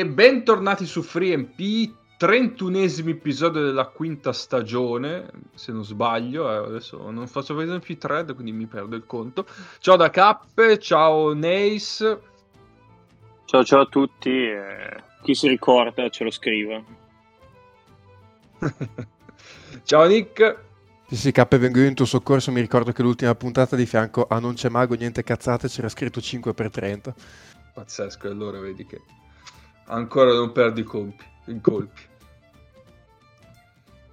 E bentornati su FreeMP, 31esimo episodio della quinta stagione, se non sbaglio, eh, adesso non faccio vedere il thread, quindi mi perdo il conto. Ciao da Cappe, ciao Neis. Ciao ciao a tutti, eh, chi si ricorda ce lo scriva. ciao Nick. Sì, sì, K vengo io in tuo soccorso, mi ricordo che l'ultima puntata di fianco a Non c'è mago, niente cazzate, c'era scritto 5 per 30. Pazzesco, e allora vedi che ancora non perdi colpi. I colpi.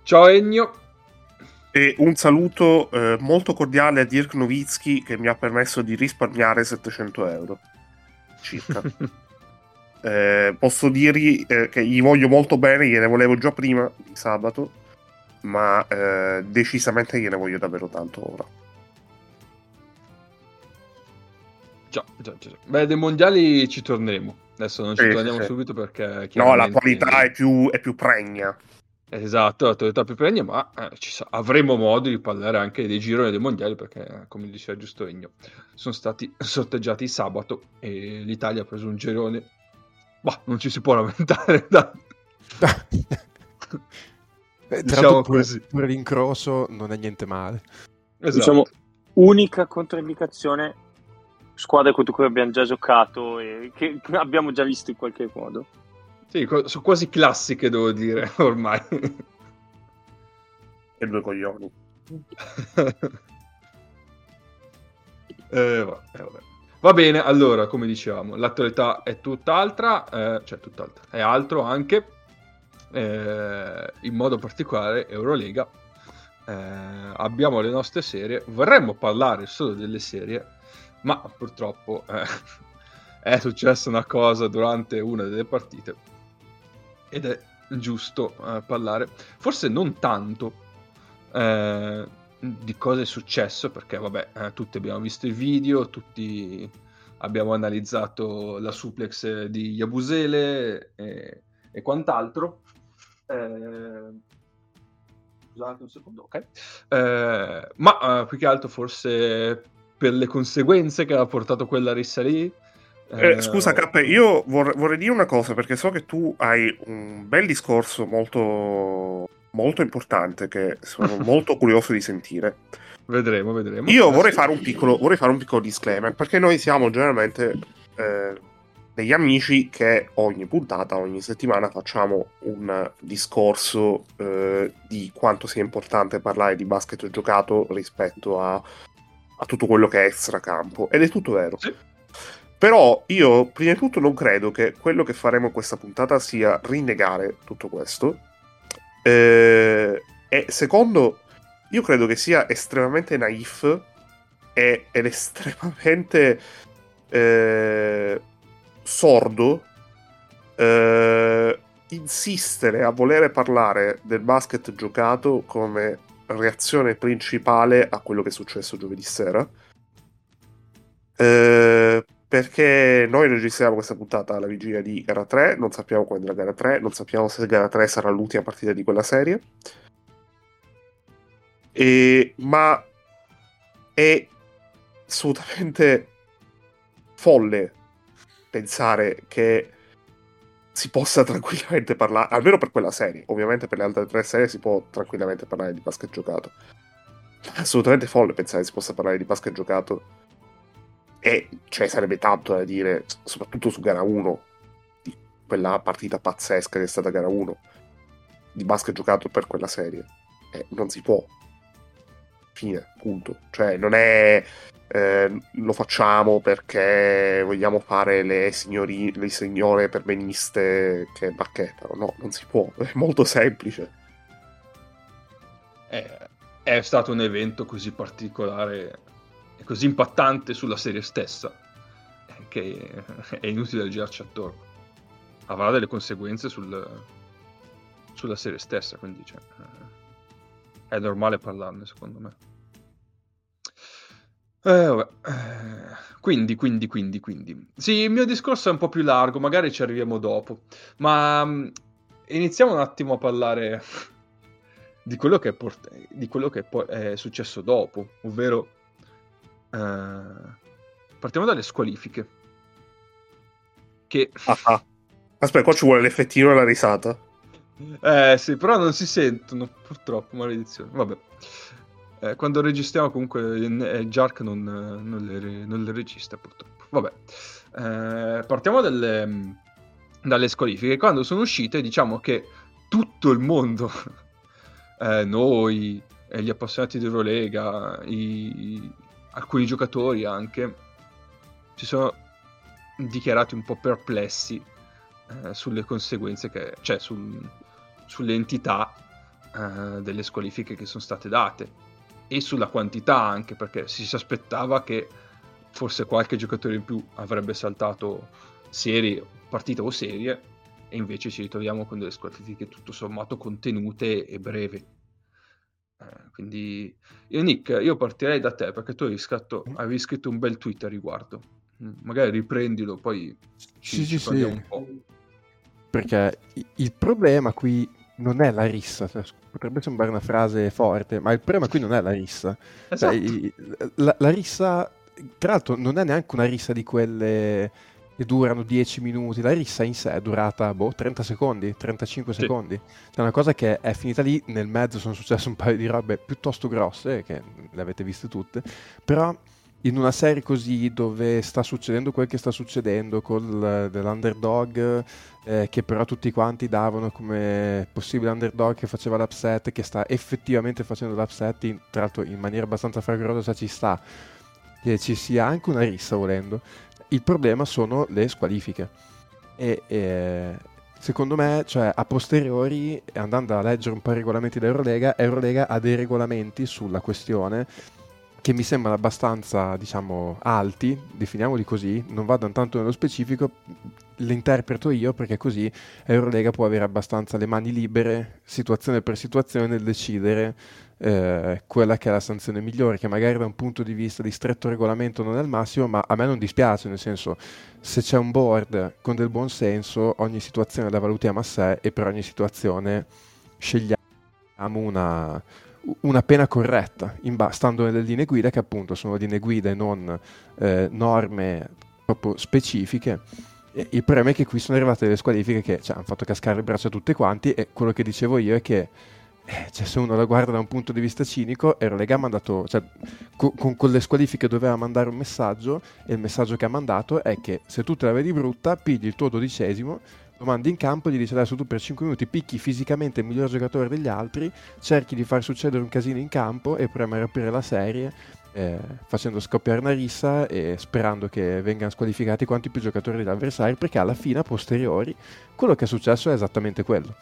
Ciao Ennio. E un saluto eh, molto cordiale a Dirk Nowitzki che mi ha permesso di risparmiare 700 euro circa. eh, posso dirgli eh, che gli voglio molto bene, gliene volevo già prima di sabato, ma eh, decisamente gliene voglio davvero tanto ora. Già, già, già. Beh, dei mondiali ci torneremo. Adesso non ci sì, torniamo sì. subito perché... No, la qualità è più, è più pregna. Esatto, la tua più pregna, ma eh, sa- avremo modo di parlare anche dei gironi dei mondiali perché, come diceva giusto Egno, sono stati sorteggiati sabato e l'Italia ha preso un girone. Bah, non ci si può lamentare. Da... Beh, diciamo pure, così. Pure l'incrosso non è niente male. Esatto. Diciamo, unica controindicazione squadre contro cui abbiamo già giocato e che abbiamo già visto in qualche modo. Sì, sono quasi classiche, devo dire, ormai. E due coglioni. eh, va, eh, va, bene, allora, come dicevamo, l'attualità è tutt'altra, eh, cioè tutt'altra, è altro anche, eh, in modo particolare Eurolega. Eh, abbiamo le nostre serie, vorremmo parlare solo delle serie, ma purtroppo eh, è successa una cosa durante una delle partite ed è giusto eh, parlare, forse non tanto eh, di cosa è successo, perché vabbè, eh, tutti abbiamo visto i video, tutti abbiamo analizzato la suplex di Yabusele e, e quant'altro. Eh, scusate un secondo, ok. Eh, ma più che altro forse per le conseguenze che ha portato quella rissa lì. Eh, eh, scusa K, io vor- vorrei dire una cosa perché so che tu hai un bel discorso molto, molto importante che sono molto curioso di sentire. Vedremo, vedremo. Io vorrei fare un piccolo, vorrei fare un piccolo disclaimer perché noi siamo generalmente eh, degli amici che ogni puntata, ogni settimana facciamo un discorso eh, di quanto sia importante parlare di basket giocato rispetto a a tutto quello che è extracampo. Ed è tutto vero. Sì. Però io, prima di tutto, non credo che quello che faremo in questa puntata sia rinnegare tutto questo. Eh, e secondo, io credo che sia estremamente naif ed estremamente eh, sordo eh, insistere a volere parlare del basket giocato come reazione principale a quello che è successo giovedì sera. Eh, perché noi registriamo questa puntata alla vigilia di gara 3, non sappiamo quando è la gara 3, non sappiamo se gara 3 sarà l'ultima partita di quella serie. E, ma è assolutamente folle pensare che si possa tranquillamente parlare, almeno per quella serie, ovviamente per le altre tre serie si può tranquillamente parlare di basket giocato. Assolutamente folle pensare si possa parlare di basket giocato. E cioè sarebbe tanto da dire, soprattutto su gara 1, di quella partita pazzesca che è stata gara 1, di basket giocato per quella serie. Eh, non si può. Fine, punto. Cioè, non è eh, lo facciamo perché vogliamo fare le, signori, le signore perbeniste che bacchettano. No, non si può, è molto semplice. È, è stato un evento così particolare e così impattante sulla serie stessa che è inutile girarci attorno. Avrà delle conseguenze sul, sulla serie stessa, quindi cioè, è normale parlarne secondo me. Eh, quindi, quindi, quindi, quindi. Sì, il mio discorso è un po' più largo, magari ci arriviamo dopo. Ma mm, iniziamo un attimo a parlare di quello che è, port- di quello che è, successo dopo, ovvero eh, partiamo dalle squalifiche. Che... Ah, ah. Aspetta, qua ci vuole l'effettino e la risata. Eh sì, però non si sentono, purtroppo, maledizione. Vabbè. Eh, quando registriamo comunque il Jark non, non, le, non, le, registra purtroppo. Vabbè. Eh, partiamo dalle, dalle squalifiche. Quando sono uscite diciamo che tutto il mondo, eh, noi, gli appassionati di Eurolega, i, alcuni giocatori anche, si sono dichiarati un po' perplessi eh, sulle conseguenze che, cioè sul, sulle entità eh, delle squalifiche che sono state date e sulla quantità anche perché si aspettava che forse qualche giocatore in più avrebbe saltato serie, partite o serie e invece ci ritroviamo con delle squalifiche tutto sommato contenute e brevi. Eh, quindi io Nick, io partirei da te perché tu avevi scritto, avevi scritto un bel tweet a riguardo. Magari riprendilo, poi ci, sì, ci sì, sì. un po'. Perché il problema qui non è la rissa, cioè, potrebbe sembrare una frase forte, ma il problema qui non è la rissa. Cioè, esatto. Cioè, la, la, rissa, tra l'altro, non è neanche una rissa di quelle che durano 10 minuti, la rissa in sé è durata boh, 30 secondi, 35 sì. secondi. Cioè, una cosa che è finita lì, nel mezzo sono successe un paio di robe piuttosto grosse, che le avete viste tutte, però in una serie così dove sta succedendo quel che sta succedendo con l'underdog eh, che però tutti quanti davano come possibile underdog che faceva l'upset che sta effettivamente facendo l'upset in, tra l'altro in maniera abbastanza fragorosa ci sta che ci sia anche una rissa volendo. Il problema sono le squalifiche. E, e secondo me cioè a posteriori andando a leggere un po' i regolamenti dell'Eurolega Eurolega ha dei regolamenti sulla questione che mi sembrano abbastanza, diciamo, alti, definiamoli così, non vado tanto nello specifico, le interpreto io perché così Eurolega può avere abbastanza le mani libere, situazione per situazione, nel decidere eh, quella che è la sanzione migliore, che magari da un punto di vista di stretto regolamento non è il massimo, ma a me non dispiace, nel senso, se c'è un board con del buon senso, ogni situazione la valutiamo a sé e per ogni situazione scegliamo una una pena corretta, ba- stando nelle linee guida, che appunto sono linee guida e non eh, norme proprio specifiche. E il problema è che qui sono arrivate delle squalifiche che cioè, hanno fatto cascare le braccia a tutte quanti e quello che dicevo io è che eh, cioè, se uno la guarda da un punto di vista cinico, Eurolega ha mandato, cioè, co- con, con, le squalifiche doveva mandare un messaggio e il messaggio che ha mandato è che se tu te la vedi brutta, pigli il tuo dodicesimo, lo mandi in campo, gli dice adesso tu per 5 minuti picchi fisicamente il miglior giocatore degli altri, cerchi di far succedere un casino in campo e premi a rapire la serie eh, facendo scoppiare una rissa e sperando che vengano squalificati quanti più giocatori degli avversari perché alla fine a posteriori quello che è successo è esattamente quello.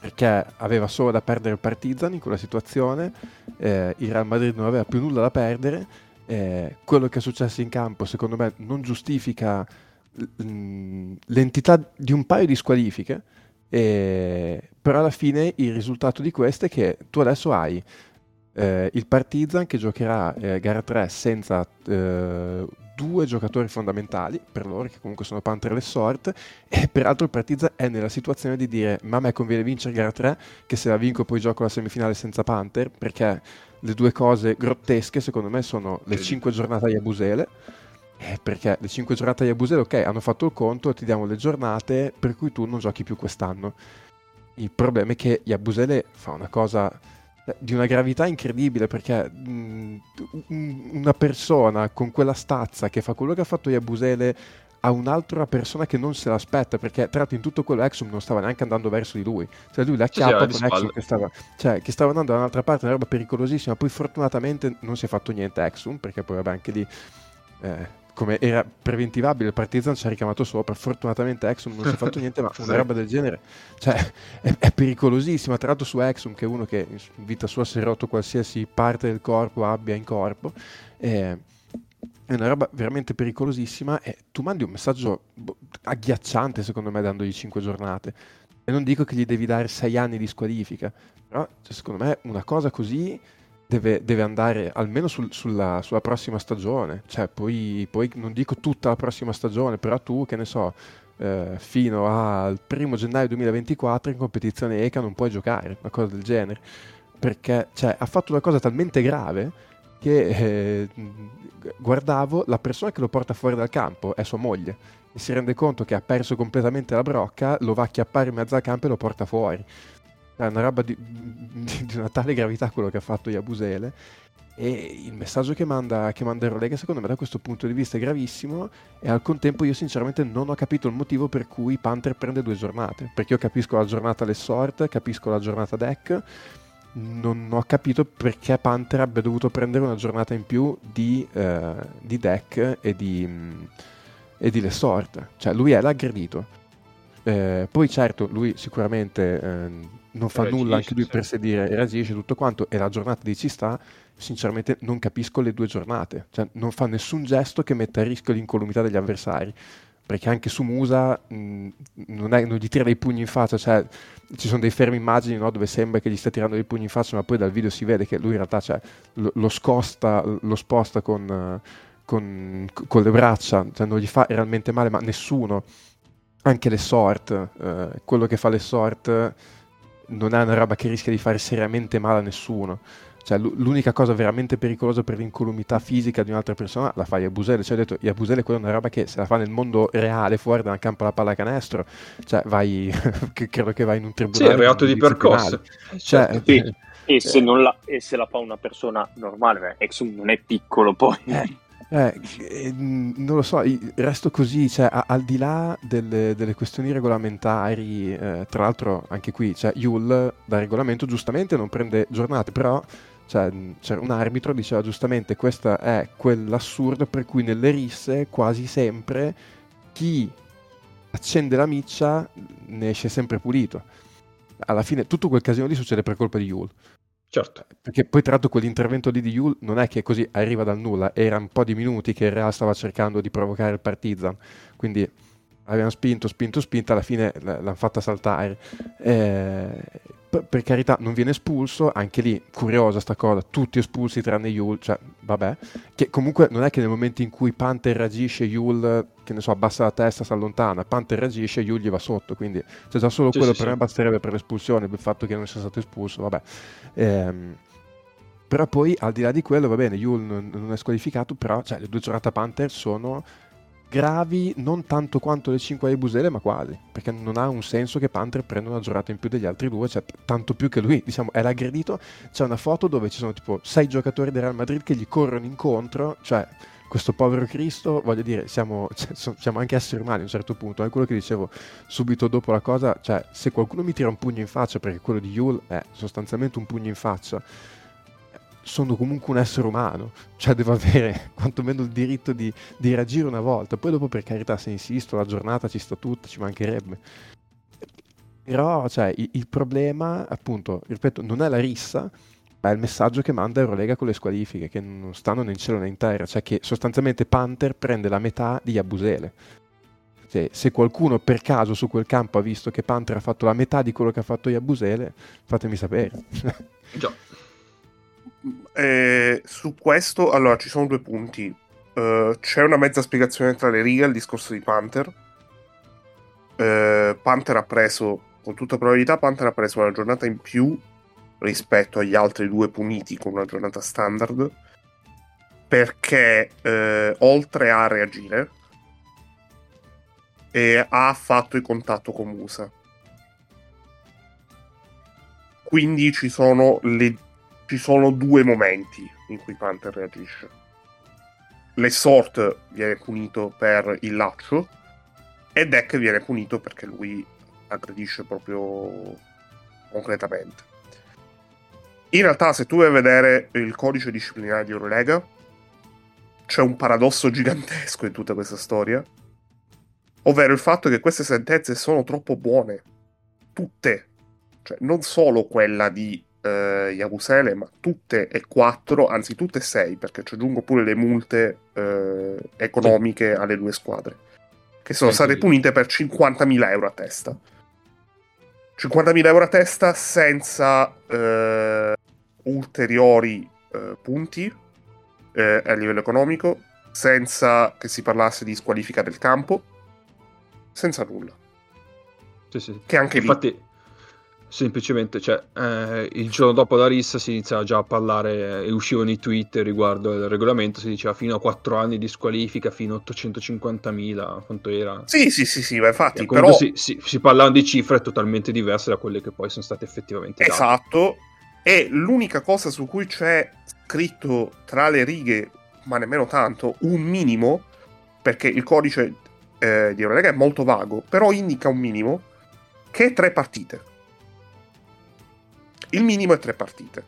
Perché aveva solo da perdere il Partizan in quella situazione eh, il Real Madrid non aveva più nulla da perdere eh, quello che è successo in campo secondo me non giustifica l'entità di un paio di squalifiche, e, però alla fine il risultato di queste è che tu adesso hai eh, il Partizan che giocherà eh, gara 3 senza eh, due giocatori fondamentali per loro, che comunque sono Panther e Sort, e peraltro il Partizan è nella situazione di dire ma a me conviene vincere gara 3, che se la vinco poi gioco la semifinale senza Panther, perché le due cose grottesche secondo me sono le 5 giornate a Abusele eh, perché le 5 giornate di Abusele, ok, hanno fatto il conto, ti diamo le giornate per cui tu non giochi più quest'anno. Il problema è che Yabusele fa una cosa eh, di una gravità incredibile perché mh, mm, una persona con quella stazza che fa quello che ha fatto Yabusele a un'altra persona che non se l'aspetta perché tra l'altro in tutto quello Exum non stava neanche andando verso di lui. Cioè lui l'ha chiappato sì, con Exum che stava, cioè, che stava andando da un'altra parte una roba pericolosissima. Poi fortunatamente non si è fatto niente Exum perché poi vabbè anche lì eh, come era preventivabile, il Partizan ci ha richiamato sopra. Fortunatamente Exum non si è fatto niente, ma una roba del genere cioè, è, è, pericolosissima. Tra l'altro, su Exum, che è uno che in vita sua si è rotto qualsiasi parte del corpo abbia in corpo, eh, è una roba veramente pericolosissima. E tu mandi un messaggio boh, agghiacciante, secondo me, dandogli 5 giornate. E non dico che gli devi dare 6 anni di squalifica, però cioè, secondo me una cosa così deve, deve andare almeno sul, sulla, sulla, prossima stagione. Cioè, poi, poi, non dico tutta la prossima stagione, però tu, che ne so, eh, fino al primo gennaio 2024 in competizione ECA non puoi giocare, una cosa del genere. Perché cioè, ha fatto una cosa talmente grave che eh, guardavo la persona che lo porta fuori dal campo è sua moglie e si rende conto che ha perso completamente la brocca, lo va a chiappare in mezzo al campo e lo porta fuori. È una roba di, di una tale gravità quello che ha fatto Yabusele. E il messaggio che manda, che manda Eurolega secondo me da questo punto di vista è gravissimo. E al contempo io sinceramente non ho capito il motivo per cui Panther prende due giornate, perché io capisco la giornata Lessort, capisco la giornata Deck, non ho capito perché Panther abbia dovuto prendere una giornata in più di, eh, di Deck e di, e di Lessort, cioè lui è l'aggredito. Eh, poi certo, lui sicuramente eh, non fa reagisce, nulla anche lui per sedire, reagisce tutto quanto e la giornata di ci sta, sinceramente non capisco le due giornate, cioè non fa nessun gesto che metta a rischio l'incolumità degli avversari, perché anche su Musa mh, non, è, non, gli tira dei pugni in faccia, cioè ci sono dei fermi immagini no, dove sembra che gli stia tirando dei pugni in faccia, ma poi dal video si vede che lui in realtà cioè, lo, lo, scosta, lo sposta con, con, con, le braccia, cioè non gli fa realmente male, ma nessuno, anche le sort, eh, quello che fa le sort non è una roba che rischia di fare seriamente male a nessuno. Cioè, l'unica cosa veramente pericolosa per l'incolumità fisica di un'altra persona la fa Yabusele. Cioè, ho detto, Yabusele quella è una roba che se la fa nel mondo reale, fuori dal campo della pallacanestro, cioè, vai, credo che vai in un tribunale. Sì, è reato di percorso. Cioè, sì. E, eh, se la, e, se la, fa una persona normale, Exum non è piccolo poi. Eh. Eh, non lo so, resto così, cioè, a, al di là delle, delle questioni regolamentari, eh, tra l'altro anche qui, cioè, Yul da regolamento giustamente non prende giornate, però cioè, un arbitro diceva giustamente questo è quell'assurdo per cui nelle risse quasi sempre chi accende la miccia ne esce sempre pulito. Alla fine tutto quel casino lì succede per colpa di Yule. Certo. Perché poi tra l'altro quell'intervento lì di Yule non è che così arriva dal nulla, era un po' di minuti che il Real stava cercando di provocare il Partizan. Quindi avevano spinto, spinto, spinto, alla fine l'hanno fatta saltare. Eh, per carità, non viene espulso, anche lì curiosa sta cosa, tutti espulsi tranne Yul, cioè vabbè, che comunque non è che nel momento in cui Panther reagisce, Yul, che ne so, abbassa la testa, si allontana, Panther reagisce, Yul gli va sotto, quindi cioè, già solo sì, quello sì, per sì. me basterebbe per l'espulsione, il fatto che non sia stato espulso, vabbè. Ehm, però poi al di là di quello, va bene, Yul non, non è squalificato, però cioè, le due giornate a Panther sono gravi non tanto quanto le 5 di Busele, ma quasi, perché non ha un senso che Panther prenda una giornata in più degli altri due, cioè tanto più che lui, diciamo, è l'aggredito, c'è una foto dove ci sono tipo 6 giocatori del Real Madrid che gli corrono incontro, cioè questo povero Cristo, voglio dire, siamo, cioè, siamo, anche esseri umani a un certo punto, è quello che dicevo subito dopo la cosa, cioè se qualcuno mi tira un pugno in faccia, perché quello di Yule è sostanzialmente un pugno in faccia, sono comunque un essere umano, cioè devo avere quantomeno il diritto di, di reagire una volta, poi dopo per carità se insisto la giornata ci sta tutta, ci mancherebbe. Però cioè, il, il, problema, appunto, ripeto, non è la rissa, ma è il messaggio che manda Eurolega con le squalifiche, che non stanno né in cielo né in terra, cioè che sostanzialmente Panther prende la metà di Abusele. Cioè, se qualcuno per caso su quel campo ha visto che Panther ha fatto la metà di quello che ha fatto Yabusele, fatemi sapere. Già. Eh, su questo, allora, ci sono due punti. Uh, c'è una mezza spiegazione tra le righe al discorso di Panther. Uh, Panther ha preso, con tutta probabilità, Panther ha preso una giornata in più rispetto agli altri due puniti con una giornata standard. Perché uh, oltre a reagire, eh, ha fatto il contatto con Musa. Quindi ci sono le ci sono due momenti in cui Panther reagisce. L'Essort viene punito per il laccio e Deck viene punito perché lui aggredisce proprio concretamente. In realtà, se tu vai a vedere il codice disciplinare di Eurolega, c'è un paradosso gigantesco in tutta questa storia, ovvero il fatto che queste sentenze sono troppo buone. Tutte. Cioè, non solo quella di eh, Yabusele, ma tutte e quattro, anzi tutte e sei, perché ci aggiungo pure le multe eh, economiche alle due squadre, che sono state punite per 50.000 euro a testa. 50.000 euro a testa senza eh, ulteriori eh, punti eh, a livello economico, senza che si parlasse di squalifica del campo, senza nulla. Sì, sì. Che anche Infatti, lì semplicemente, cioè, eh, il giorno dopo la rissa si iniziava già a parlare e uscivano i tweet riguardo il regolamento, si diceva fino a 4 anni di squalifica, fino a 850.000, quanto era? Sì, sì, sì, sì, ma infatti, però... Si, si, si, parlavano di cifre totalmente diverse da quelle che poi sono state effettivamente date. Esatto, e l'unica cosa su cui c'è scritto tra le righe, ma nemmeno tanto, un minimo, perché il codice eh, di Eurolega è molto vago, però indica un minimo, che è tre partite il minimo è tre partite,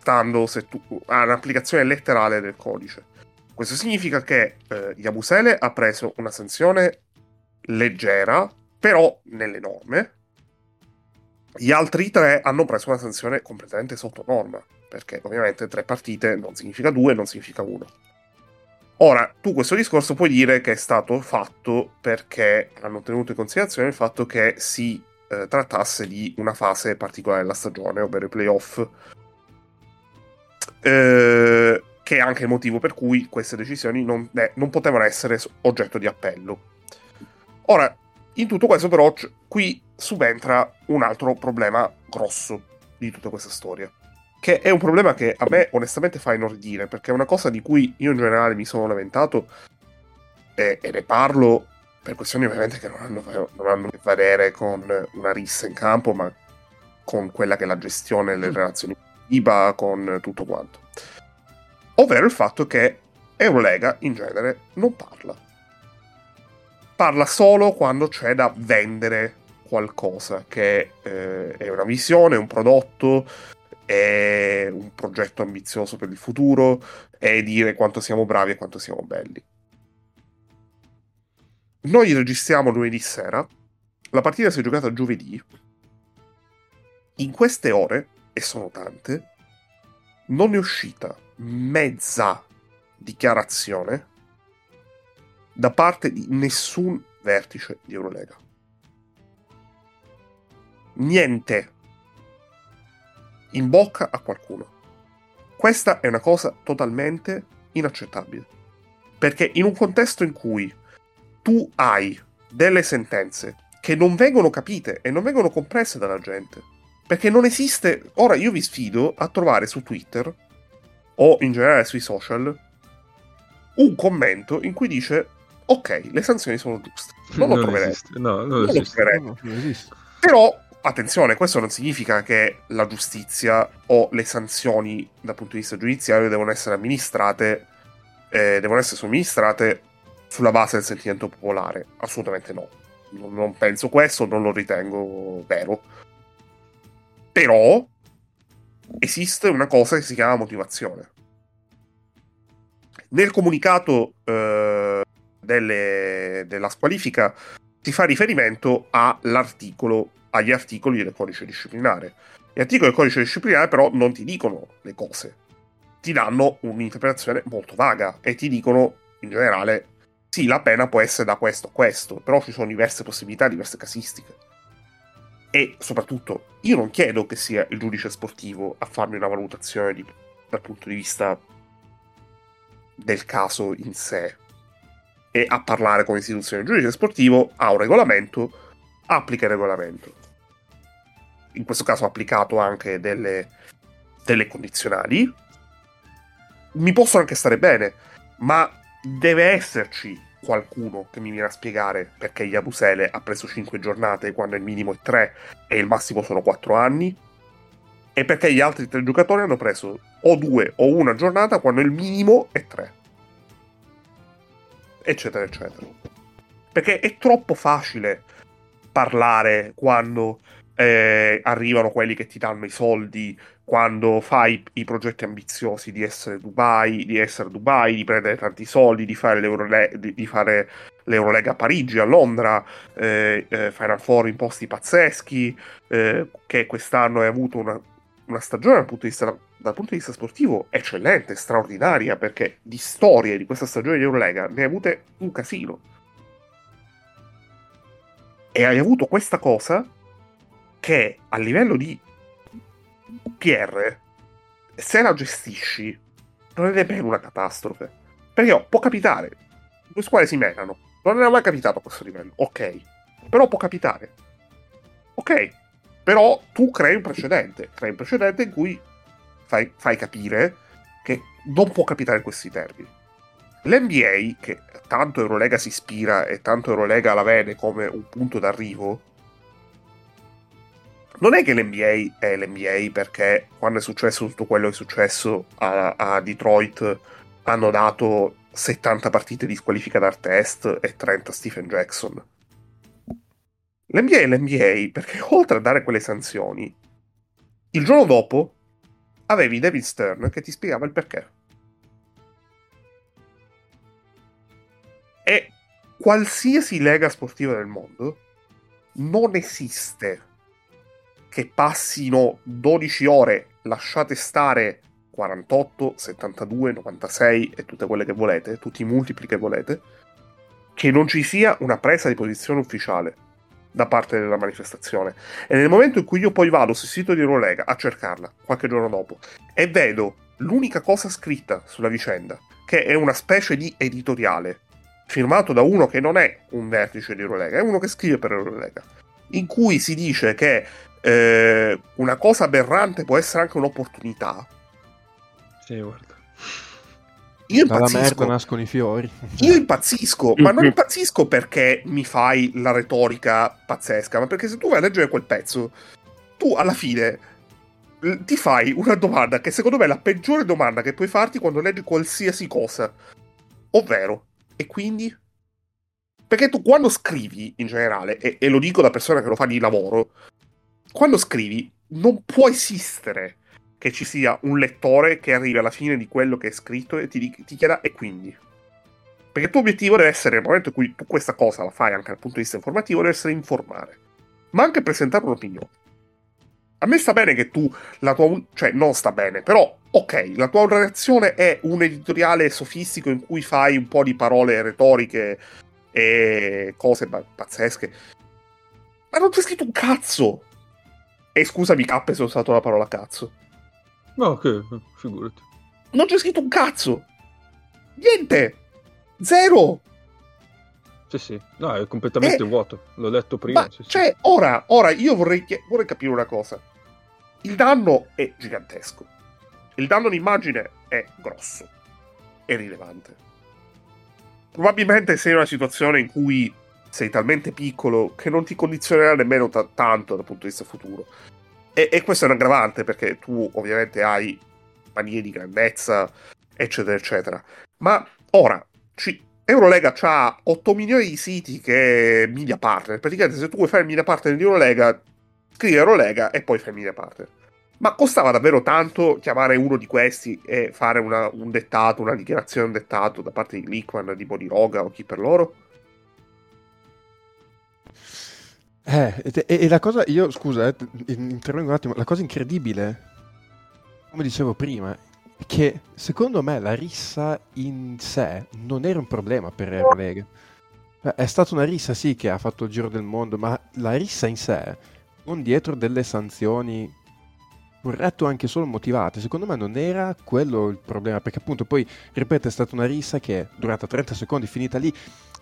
stando se tu, a un'applicazione letterale del codice. Questo significa che eh, Yabusele ha preso una sanzione leggera, però nelle norme. Gli altri tre hanno preso una sanzione completamente sotto norma, perché ovviamente tre partite non significa due, non significa uno. Ora, tu questo discorso puoi dire che è stato fatto perché hanno tenuto in considerazione il fatto che si eh, trattasse di una fase particolare della stagione, ovvero i playoff. Eh, che è anche il motivo per cui queste decisioni non, eh, non potevano essere oggetto di appello. Ora, in tutto questo però c- qui subentra un altro problema grosso di tutta questa storia. Che è un problema che a me onestamente fa inorridire, perché è una cosa di cui io in generale mi sono lamentato e, e ne parlo per questioni ovviamente che non hanno, non hanno a che vedere con una rissa in campo, ma con quella che è la gestione delle mm. relazioni IBA, con tutto quanto. Ovvero il fatto che Eurolega in genere non parla. Parla solo quando c'è da vendere qualcosa, che eh, è una visione, un prodotto, è un progetto ambizioso per il futuro, è dire quanto siamo bravi e quanto siamo belli. Noi registriamo lunedì sera, la partita si è giocata giovedì. In queste ore, e sono tante, non è uscita mezza dichiarazione da parte di nessun vertice di Eurolega. Niente in bocca a qualcuno. Questa è una cosa totalmente inaccettabile. Perché in un contesto in cui tu hai delle sentenze che non vengono capite e non vengono comprese dalla gente. Perché non esiste. Ora io vi sfido a trovare su Twitter o in generale sui social un commento in cui dice: Ok, le sanzioni sono giuste. Non, non lo troverete. No, non, non esiste. No, non esiste. Però attenzione, questo non significa che la giustizia o le sanzioni dal punto di vista giudiziario devono essere amministrate, eh, devono essere somministrate sulla base del sentimento popolare. Assolutamente no. Non, non penso questo, non lo ritengo vero. Però esiste una cosa che si chiama motivazione. Nel comunicato eh, delle, della squalifica si fa riferimento all'articolo, agli articoli del codice disciplinare. Gli articoli del codice disciplinare però non ti dicono le cose, ti danno un'interpretazione molto vaga e ti dicono in generale sì, la pena può essere da questo a questo, però ci sono diverse possibilità, diverse casistiche. E soprattutto, io non chiedo che sia il giudice sportivo a farmi una valutazione di, dal punto di vista del caso in sé e a parlare come istituzione. Il giudice sportivo ha un regolamento, applica il regolamento. In questo caso ha applicato anche delle, delle condizionali. Mi possono anche stare bene, ma deve esserci qualcuno che mi viene a spiegare perché Yabusele ha preso 5 giornate quando il minimo è 3 e il massimo sono 4 anni e perché gli altri 3 giocatori hanno preso o 2 o una giornata quando il minimo è 3 eccetera eccetera. Perché è troppo facile parlare quando eh, arrivano quelli che ti danno i soldi quando fai i progetti ambiziosi di essere Dubai, di essere Dubai, di prendere tanti soldi, di fare, l'Eurole- di, di fare l'Eurolega a Parigi, a Londra, eh, eh, Final Four in posti pazzeschi, eh, che quest'anno hai avuto una, una stagione dal punto, vista, dal punto, di vista, sportivo eccellente, straordinaria, perché di storie di questa stagione di Eurolega ne hai avute un casino. E hai avuto questa cosa che a livello di PR, se la gestisci, non è nemmeno una catastrofe. Perché oh, può capitare. Due squadre si menano. Non era mai capitato a questo livello. Ok. Però può capitare. Ok. Però tu crei un precedente, crei un precedente in cui fai, fai capire che non può capitare in questi termini. L'NBA, che tanto Eurolega si ispira e tanto Eurolega la vede come un punto d'arrivo, non è che l'NBA è l'NBA perché quando è successo tutto quello che è successo a, a Detroit hanno dato 70 partite di squalifica dal test e 30 a Stephen Jackson. L'NBA è l'NBA perché oltre a dare quelle sanzioni, il giorno dopo avevi David Stern che ti spiegava il perché. E qualsiasi lega sportiva del mondo non esiste che passino 12 ore, lasciate stare 48, 72, 96 e tutte quelle che volete, tutti i multipli che volete, che non ci sia una presa di posizione ufficiale da parte della manifestazione. E nel momento in cui io poi vado sul sito di Eurolega a cercarla, qualche giorno dopo, e vedo l'unica cosa scritta sulla vicenda, che è una specie di editoriale, firmato da uno che non è un vertice di Eurolega, è uno che scrive per Eurolega, in cui si dice che eh, una cosa aberrante può essere anche un'opportunità. Sì, guarda. Io Dalla merda impazzisco. nascono i fiori. Io impazzisco, ma non impazzisco perché mi fai la retorica pazzesca, ma perché se tu vai a leggere quel pezzo, tu alla fine ti fai una domanda che secondo me è la peggiore domanda che puoi farti quando leggi qualsiasi cosa. Ovvero, e quindi? Perché tu quando scrivi in generale, e, e lo dico da persona che lo fa di lavoro, quando scrivi non può esistere che ci sia un lettore che arrivi alla fine di quello che è scritto e ti, ti chieda e quindi? Perché il tuo obiettivo deve essere, nel momento in cui tu questa cosa la fai anche dal punto di vista informativo, deve essere informare, ma anche presentare un'opinione. A me sta bene che tu, la tua, cioè non sta bene, però ok, la tua reazione è un editoriale sofistico in cui fai un po' di parole retoriche e cose pazzesche, ma non c'è scritto un cazzo! E scusami, Cappe, se ho usato la parola cazzo. No, che figurati. Non c'è scritto un cazzo! Niente! Zero! Sì, sì. No, è completamente Eh, vuoto. L'ho letto prima. Ma, sì, sì. cioè, ora, ora io vorrei, vorrei capire una cosa. Il danno è gigantesco. Il danno d'immagine è grosso. È rilevante. Probabilmente sei in una situazione in cui sei talmente piccolo che non ti condizionerà nemmeno ta- tanto dal punto di vista futuro. E, e questo è un aggravante perché tu ovviamente hai manie di grandezza, eccetera, eccetera. Ma ora, ci- Eurolega ha 8 milioni di siti che media partner. Praticamente se tu vuoi fare media partner di Eurolega, scrivi Eurolega e poi fai media partner. Ma costava davvero tanto chiamare uno di questi e fare una- un dettato, una dichiarazione un dettato da parte di Glickman, di Bodiroga o chi per loro? Eh, e, e la cosa, io scusa, eh, intervengo un attimo, la cosa incredibile, come dicevo prima, è che secondo me la rissa in sé non era un problema per Eurolega. Eh, È stata una rissa, sì, che ha fatto il giro del mondo, ma la rissa in sé, non dietro delle sanzioni corretto anche solo motivate, secondo me non era quello il problema, perché appunto poi, ripeto, è stata una rissa che è durata 30 secondi, finita lì,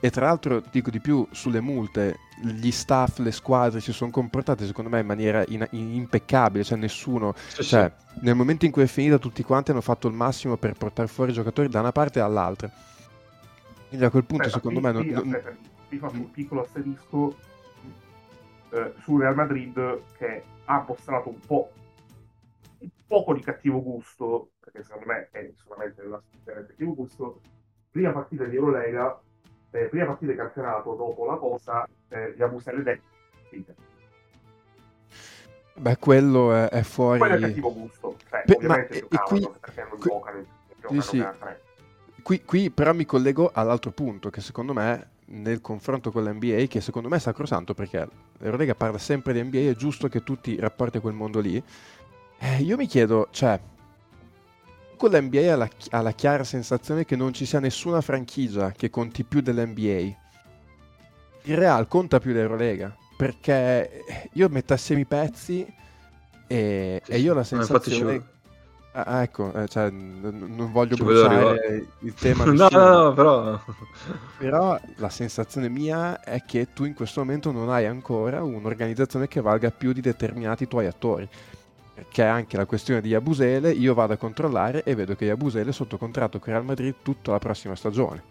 e tra l'altro dico di più, sulle multe, gli staff, le squadre si sono comportate secondo me in maniera in- in- impeccabile, cioè nessuno, Sì, sì. cioè nel momento in cui è finita tutti quanti hanno fatto il massimo per portare fuori i giocatori da una parte all'altra. Quindi a quel punto secondo me non... non- vi faccio un piccolo asterisco eh, su Real Madrid che ha mostrato un po' un poco di cattivo gusto, perché secondo me è solamente una di cattivo gusto, prima partita di Eurolega, eh, prima partita di campionato dopo la cosa, eh, gli bustato le dette. Beh, quello è, è fuori... Quello è cattivo gusto, cioè, Beh, ovviamente ma- giocavano qui- perché non qui- giocano, giocano sì. tre. Qui, qui però mi collego all'altro punto che secondo me nel confronto con l'NBA che secondo me è sacrosanto perché l'Eurolega parla sempre di NBA è giusto che tutti i rapporti a quel mondo lì Eh, io mi chiedo cioè con l'NBA ha la, ha la chiara sensazione che non ci sia nessuna franchigia che conti più dell'NBA il Real conta più l'Eurolega perché io metto assieme i pezzi e, Sì, e io ho la sensazione vuole. Ah, ecco, eh, cioè, n- non voglio Ci bruciare il tema. no, no, no, però... però la sensazione mia è che tu in questo momento non hai ancora un'organizzazione che valga più di determinati tuoi attori. Che è anche la questione di Abusele, io vado a controllare e vedo che Abusele è sotto contratto con Real Madrid tutta la prossima stagione.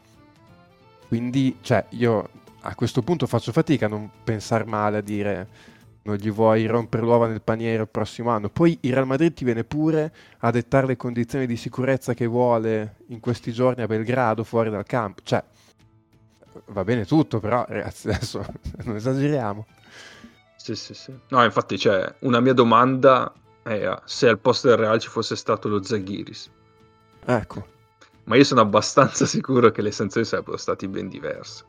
Quindi, cioè, io a questo punto faccio fatica a non pensare male a dire non gli vuoi rompere l'uova nel paniere il prossimo anno. Poi il Real Madrid ti viene pure a dettare le condizioni di sicurezza che vuole in questi giorni a Belgrado, fuori dal campo. Cioè, va bene tutto, però ragazzi, adesso non esageriamo. Sì, sì, sì. No, infatti, cioè, una mia domanda è se al posto del Real ci fosse stato lo Zaghiris. Ecco. Ma io sono abbastanza sicuro che le sanzioni sarebbero state ben diverse.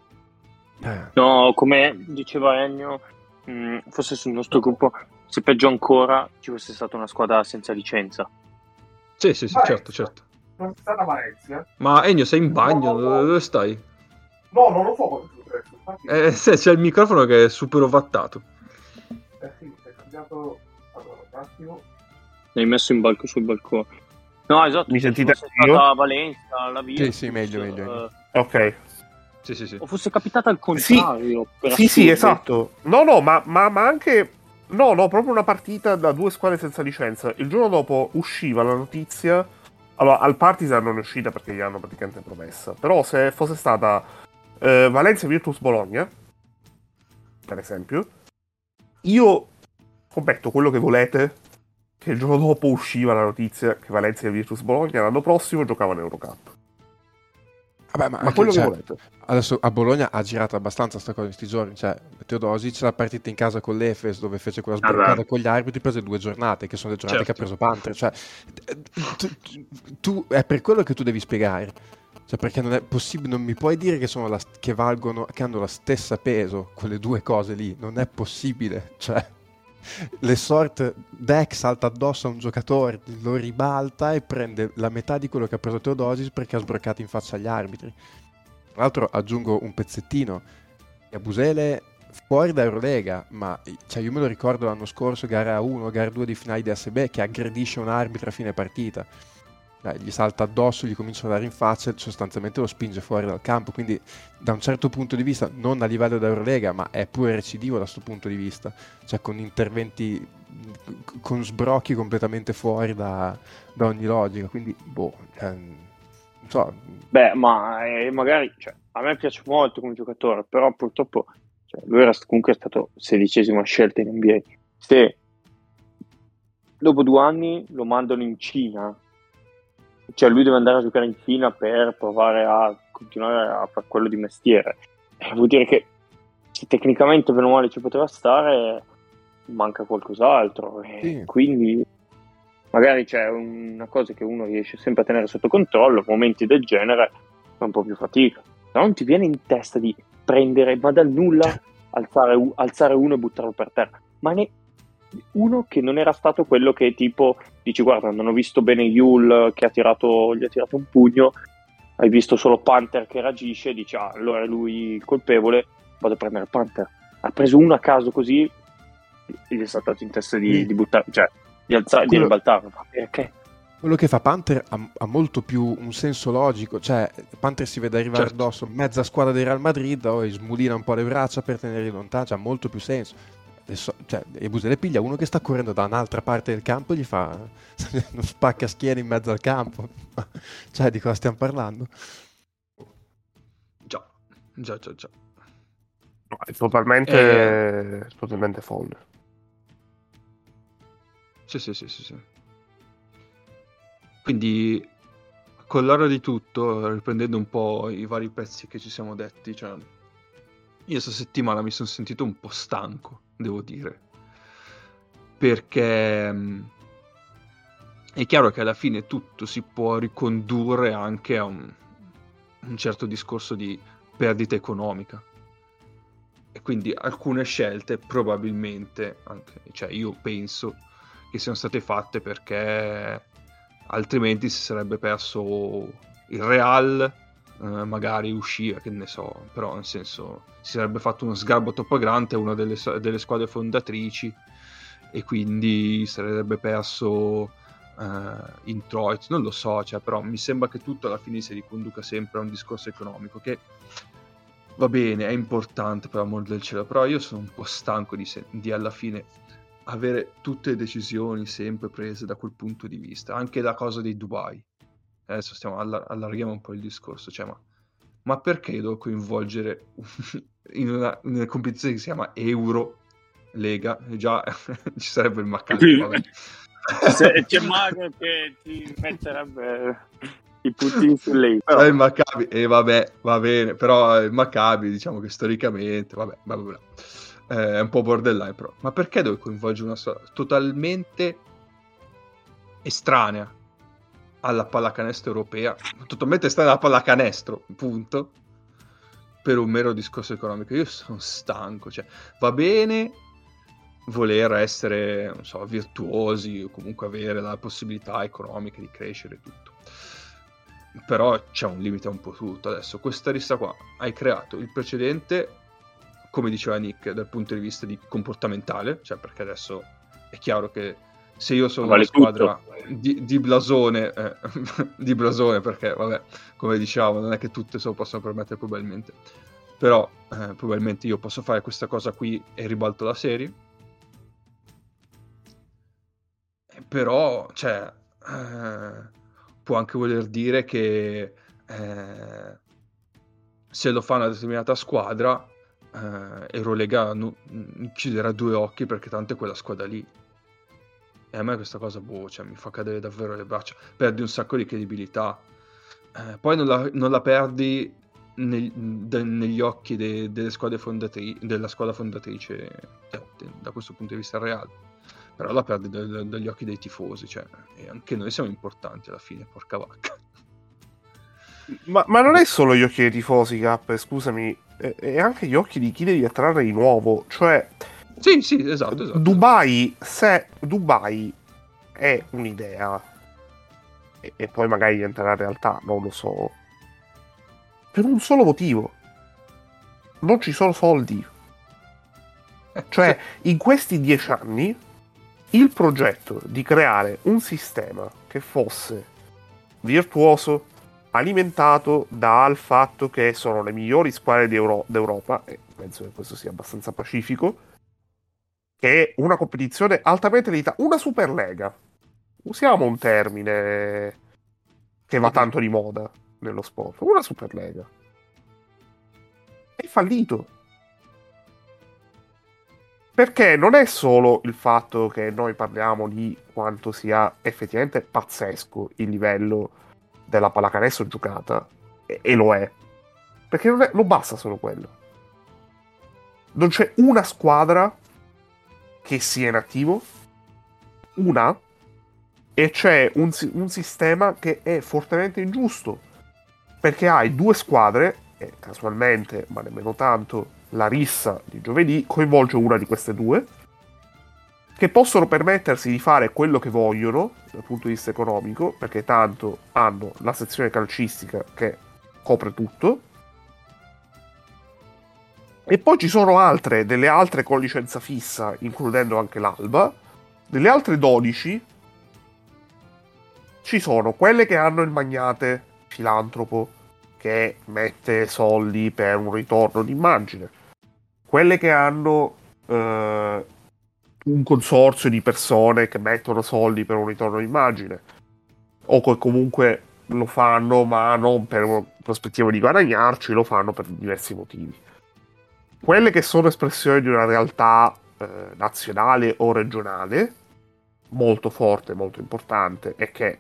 Eh. No, come diceva Ennio, mh, mm, forse sul nostro gruppo, se peggio ancora ci fosse stata una squadra senza licenza. Sì, sì, sì, certo, certo. Non è stata Valencia. Ma Ennio, sei in bagno? No, no, dove stai? No, non lo so. Eh, sì, c'è il microfono che è super ovattato. Eh sì, è cambiato... Attimo. L'hai messo in balco sul balcone. No, esatto. Mi sentite? Stata Valencia, la Virtus, Sì, sì, meglio, meglio. Uh, ok. Sì, sì, sì. O fosse capitata al contrario. Sì, sì, sì, esatto. No, no, ma, ma, ma, anche... No, no, proprio una partita da due squadre senza licenza. Il giorno dopo usciva la notizia... Allora, al Partizan non è uscita perché gli hanno praticamente promessa. Però se fosse stata eh, Valencia Virtus Bologna, per esempio, io scommetto quello che volete che il giorno dopo usciva la notizia che Valencia Virtus Bologna l'anno prossimo giocavano in Eurocup. Vabbè, ma, ma quello cioè, che volete. Adesso a Bologna ha girato abbastanza sta cosa in questi giorni. Cioè, Teodosic la partita in casa con l'Efes dove fece quella sbloccata allora. con gli arbitri prese due giornate, che sono le giornate certo. che ha preso Panther. Cioè, tu, tu, è per quello che tu devi spiegare. Cioè, perché non è possibile, non mi puoi dire che, la, che, valgono, che hanno la stessa peso quelle due cose lì. Non è possibile. Cioè, le sort Deck salta addosso a un giocatore, lo ribalta e prende la metà di quello che ha preso Teodosis perché ha sbroccato in faccia agli arbitri. Tra l'altro aggiungo un pezzettino, Abusele fuori da Eurolega, ma cioè io me lo ricordo l'anno scorso, gara 1, gara 2 di finale di ASB, che aggredisce un arbitro a fine partita dai, gli salta addosso, gli comincia a dare in faccia e sostanzialmente lo spinge fuori dal campo. Quindi, da un certo punto di vista, non a livello da Eurolega, ma è pure recidivo da questo punto di vista, cioè con interventi, con sbrocchi completamente fuori da, da ogni logica. Quindi, boh, eh, non so. Beh, ma eh, magari cioè, a me piace molto come giocatore, però purtroppo cioè, lui era comunque stato sedicesima scelta in NBA. Se dopo due anni lo mandano in Cina cioè lui deve andare a giocare in Cina per provare a continuare a fare quello di mestiere. Eh, vuol dire che tecnicamente meno male ci poteva stare, manca qualcos'altro. E sì. Quindi magari c'è una cosa che uno riesce sempre a tenere sotto controllo, momenti del genere fa un po' più fatica. Non ti viene in testa di prendere, ma dal nulla, alzare, alzare uno e buttarlo per terra. Ma ne, uno che non era stato quello che tipo dici guarda non ho visto bene Yul che ha tirato, gli ha tirato un pugno hai visto solo Panther che reagisce dici ah allora è lui il colpevole vado a prendere Panther ha preso uno a caso così gli è saltato in testa di, mm. di buttare cioè di alzare quello, di ribaltarlo perché? quello che fa Panther ha, ha, molto più un senso logico cioè Panther si vede arrivare certo. addosso mezza squadra del Real Madrid oh, e smulina un po' le braccia per tenerli lontano cioè ha molto più senso Adesso, cioè, Ebusele piglia uno che sta correndo da un'altra parte del campo e gli fa uno spacca schiena in mezzo al campo. cioè, di cosa stiamo parlando? Già, già, già, già. No, è totalmente, eh... totalmente folle. Sì, sì, sì, sì, sì. Quindi, con l'ora di tutto, riprendendo un po' i vari pezzi che ci siamo detti, cioè, io questa settimana mi sono sentito un po' stanco devo dire. Perché mm, è chiaro che alla fine tutto si può ricondurre anche a un, un certo discorso di perdita economica. E quindi alcune scelte probabilmente, anche, cioè io penso che siano state fatte perché altrimenti si sarebbe perso il Real, eh, magari uscire, che ne so, però nel senso si sarebbe fatto uno sgarbo troppo grande a una delle, delle, squadre fondatrici e quindi sarebbe perso uh, introiti, non lo so, cioè, però mi sembra che tutto alla fine si riconduca sempre a un discorso economico che va bene, è importante per amor del cielo, però io sono un po' stanco di, se- di alla fine avere tutte le decisioni sempre prese da quel punto di vista, anche la cosa dei Dubai. Adesso stiamo allar- allarghiamo un po' il discorso, cioè, ma, ma perché devo coinvolgere in una, in una competizione che si chiama Euro Lega? Già ci sarebbe il Maccabi. C'è Mago che ti metterebbe i puntini su lei. Però... Il Maccabi, e eh, vabbè, va bene, però il Maccabi diciamo che storicamente, vabbè, vabbè, vabbè. Eh, è un po' borderline però. Ma perché devo coinvolgere una storia totalmente estranea alla pallacanestro europea? Totalmente estranea alla pallacanestro, punto. Per un mero discorso economico. Io sono stanco, cioè, va bene voler essere, non so, virtuosi o comunque avere la possibilità economica di crescere tutto. Però c'è un limite un po' tutto. Adesso, questa lista qua, hai creato il precedente, come diceva Nick, dal punto di vista di comportamentale, cioè perché adesso è chiaro che se io sono vale una squadra di, di, blasone, eh, di blasone, perché vabbè, come diciamo, non è che tutte se lo possono permettere probabilmente, però eh, probabilmente io posso fare questa cosa qui e ribalto la serie, però, cioè, eh, può anche voler dire che eh, se lo fa una determinata squadra, eh, Eurolega no, chiuderà due occhi perché tanto è quella squadra lì. E a me questa cosa, boh, cioè, mi fa cadere davvero le braccia. Perdi un sacco di credibilità. Eh, poi non la, non la perdi nel, de, negli occhi de, delle squadre fondatrici, della squadra fondatrice da questo punto di vista reale però la da, dagli occhi dei tifosi, cioè, e anche noi siamo importanti alla fine, porca vacca. Ma, ma non è solo gli occhi dei tifosi, Cap, scusami, è, è, anche gli occhi di chi devi attrarre di nuovo, cioè... Sì, sì, esatto, esatto. Dubai, se Dubai è un'idea, e, e poi magari diventerà realtà, non lo so, per un solo motivo. Non ci sono soldi. Cioè, in questi dieci anni il progetto di creare un sistema che fosse virtuoso, alimentato dal fatto che sono le migliori squadre Euro- d'Europa, e penso che questo sia abbastanza pacifico, che è una competizione altamente elitare, una Superlega. Usiamo un termine che va tanto di moda nello sport, una Superlega. È fallito perché non è solo il fatto che noi parliamo di quanto sia effettivamente pazzesco il livello della pallacanestro giocata, e, e lo è, perché non, è, non basta solo quello. Non c'è una squadra che sia in attivo, una, e c'è un, un sistema che è fortemente ingiusto, perché hai due squadre, e casualmente, ma nemmeno tanto, la rissa di giovedì coinvolge una di queste due, che possono permettersi di fare quello che vogliono dal punto di vista economico, perché tanto hanno la sezione calcistica che copre tutto, e poi ci sono altre, delle altre con licenza fissa, includendo anche l'Alba, delle altre 12 ci sono quelle che hanno il magnate filantropo che mette soldi per un ritorno d'immagine. Quelle che hanno eh, un consorzio di persone che mettono soldi per un ritorno d'immagine. O che comunque lo fanno ma non per prospettiva di guadagnarci, lo fanno per diversi motivi. Quelle che sono espressioni di una realtà eh, nazionale o regionale molto forte, molto importante e che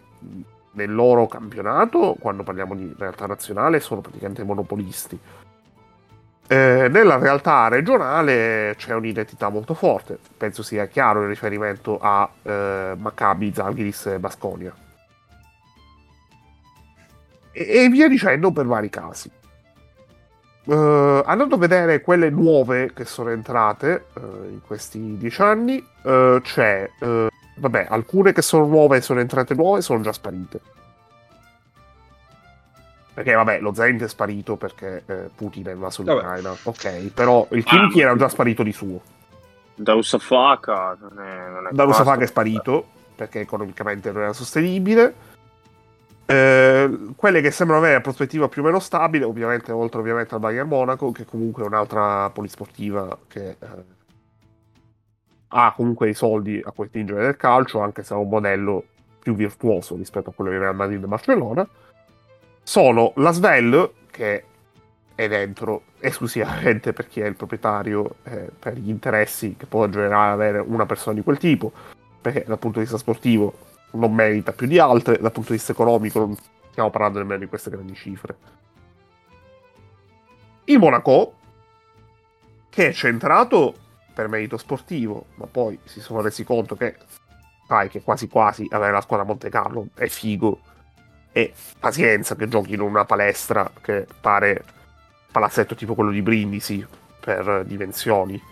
nel loro campionato, quando parliamo di realtà nazionale, sono praticamente monopolisti eh, nella realtà regionale c'è un'identità molto forte, penso sia chiaro il riferimento a eh, Maccabi, Zalgiris e Basconia. E, e, via dicendo per vari casi. Uh, andando a vedere quelle nuove che sono entrate uh, in questi dieci anni, uh, c'è, vabbè, alcune che sono nuove sono entrate nuove sono già sparite perché vabbè, lo Zenit è sparito perché eh, Putin è invaso l'Ucraina. Ok, però il Kimchi ah, era già sparito di suo. Darussafaka non è, non è Darussafaka è sparito. perché economicamente non era sostenibile. Eh, quelle che sembrano avere una prospettiva più o meno stabile, ovviamente, oltre ovviamente al Bayern Monaco, che comunque è un'altra polisportiva che eh, ha comunque i soldi a cui attingere del calcio, anche se ha un modello più virtuoso rispetto a quello di Real Madrid e Barcellona. Sono la Svel, che è dentro esclusivamente per chi è il proprietario, eh, per gli interessi che può generare avere una persona di quel tipo, perché dal punto di vista sportivo non merita più di altre, dal punto di vista economico non stiamo parlando nemmeno di queste grandi cifre. Il Monaco, che è centrato per merito sportivo, ma poi si sono resi conto che, sai, che quasi quasi avere la squadra Monte Carlo è figo, e pazienza che giochi in una palestra che pare palazzetto tipo quello di Brindisi per dimensioni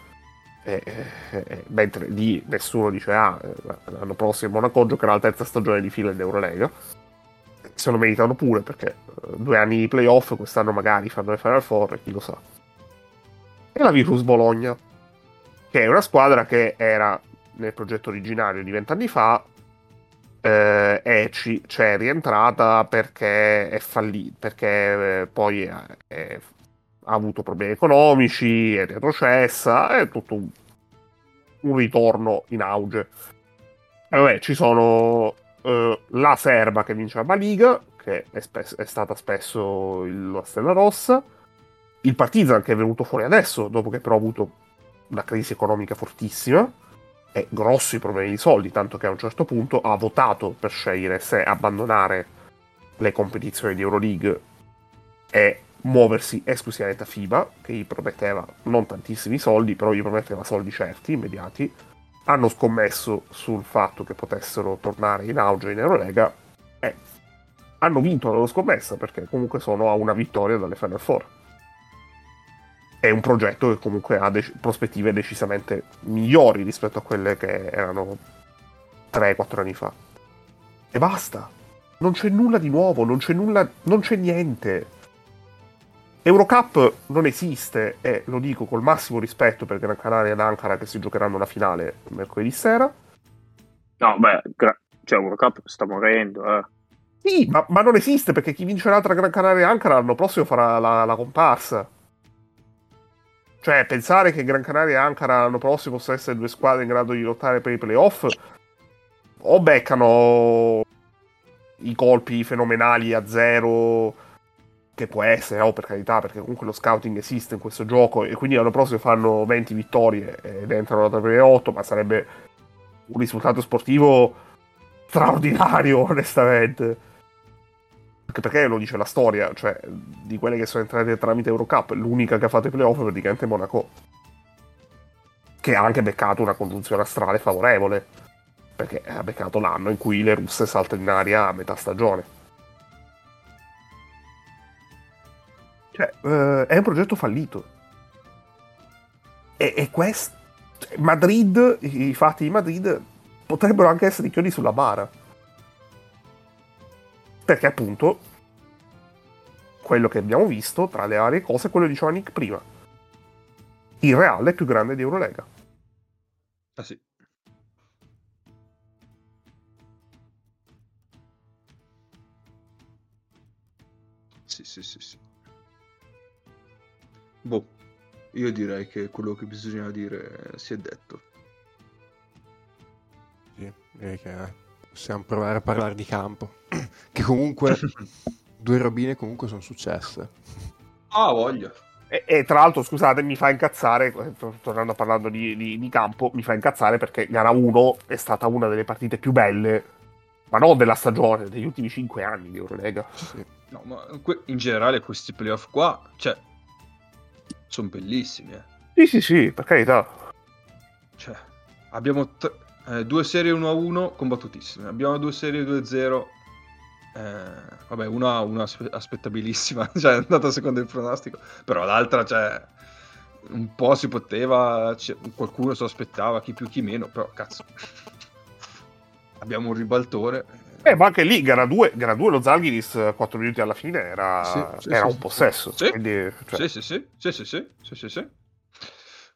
eh, eh, mentre lì nessuno dice ah l'anno prossimo Monaco giocherà la terza stagione di fila in Eurolega. Se lo meritano pure perché eh, due anni di playoff quest'anno magari fanno le Final Four chi lo sa. E la Virtus Bologna che è una squadra che era nel progetto originario di vent'anni fa eh, e ci, cioè, è rientrata perché è fallita perché eh, poi è, è ha avuto problemi economici, è retrocessa, è tutto un, un ritorno in auge. E vabbè, ci sono uh, la Serba che vince la Liga, che è, spes- è stata spesso il, la Stella Rossa, il Partizan che è venuto fuori adesso, dopo che però ha avuto una crisi economica fortissima, e grossi problemi di soldi, tanto che a un certo punto ha votato per scegliere se abbandonare le competizioni di Euroleague e muoversi esclusivamente a FIBA, che gli prometteva non tantissimi soldi, però gli prometteva soldi certi, immediati. Hanno scommesso sul fatto che potessero tornare in auge in Eurolega e hanno vinto la loro scommessa perché comunque sono a una vittoria dalle Final Four. È un progetto che comunque ha de- prospettive decisamente migliori rispetto a quelle che erano 3-4 anni fa. E basta. Non c'è nulla di nuovo, non c'è nulla, non c'è niente Eurocup non esiste e lo dico col massimo rispetto per Gran Canaria ed Ankara che si giocheranno la finale mercoledì sera. No, beh, gra- cioè Eurocup sta morendo, eh. Sì, ma, ma, non esiste perché chi vince l'altra Gran Canaria e Ankara l'anno prossimo farà la, la comparsa. Cioè, pensare che Gran Canaria e Ankara l'anno prossimo possano essere due squadre in grado di lottare per i playoff o beccano i colpi fenomenali a zero che può essere, oh, per carità, perché comunque lo scouting esiste in questo gioco e quindi l'anno prossimo fanno 20 vittorie ed entrano tra le 8, ma sarebbe un risultato sportivo straordinario, onestamente. Anche perché lo dice la storia, cioè di quelle che sono entrate tramite Eurocup, l'unica che ha fatto i playoff è praticamente Monaco. Che ha anche beccato una congiunzione astrale favorevole, perché ha beccato l'anno in cui le russe saltano in aria a metà stagione. Cioè, uh, è un progetto fallito. E, e questo... Madrid, i fatti di Madrid potrebbero anche essere chiodi sulla bara. Perché appunto, quello che abbiamo visto, tra le varie cose, è quello diceva Nick prima. Il Real è più grande di Eurolega. Ah sì. Sì, sì, sì, sì. Boh, io direi che quello che bisogna dire si è detto. Sì, direi che possiamo provare a parlare di campo. che comunque due robine comunque sono successe. Ah, voglia. E, e, tra l'altro, scusate, mi fa incazzare, tornando a parlando di, di, di, campo, mi fa incazzare perché gara 1 è stata una delle partite più belle, ma non della stagione, degli ultimi 5 anni di Eurolega. Sì. No, ma in generale questi playoff qua, cioè, sono bellissimi. Eh. Sì, sì, sì, per carità. Cioè, abbiamo t- eh, due serie 1-1 combattutissime. Abbiamo due serie 2-0. Eh, vabbè, una, una aspettabilissima, cioè è andata secondo il pronostico, però l'altra, cioè, un po' si poteva, cioè, qualcuno lo aspettava, chi più chi meno, però cazzo, abbiamo un ribaltore. Eh, ma anche lì, gara 2, gara 2 lo Zalgiris 4 minuti alla fine era, sì, sì, era sì, un possesso. Sì. Quindi, cioè... sì, sì, sì, sì, sì, sì, sì, sì.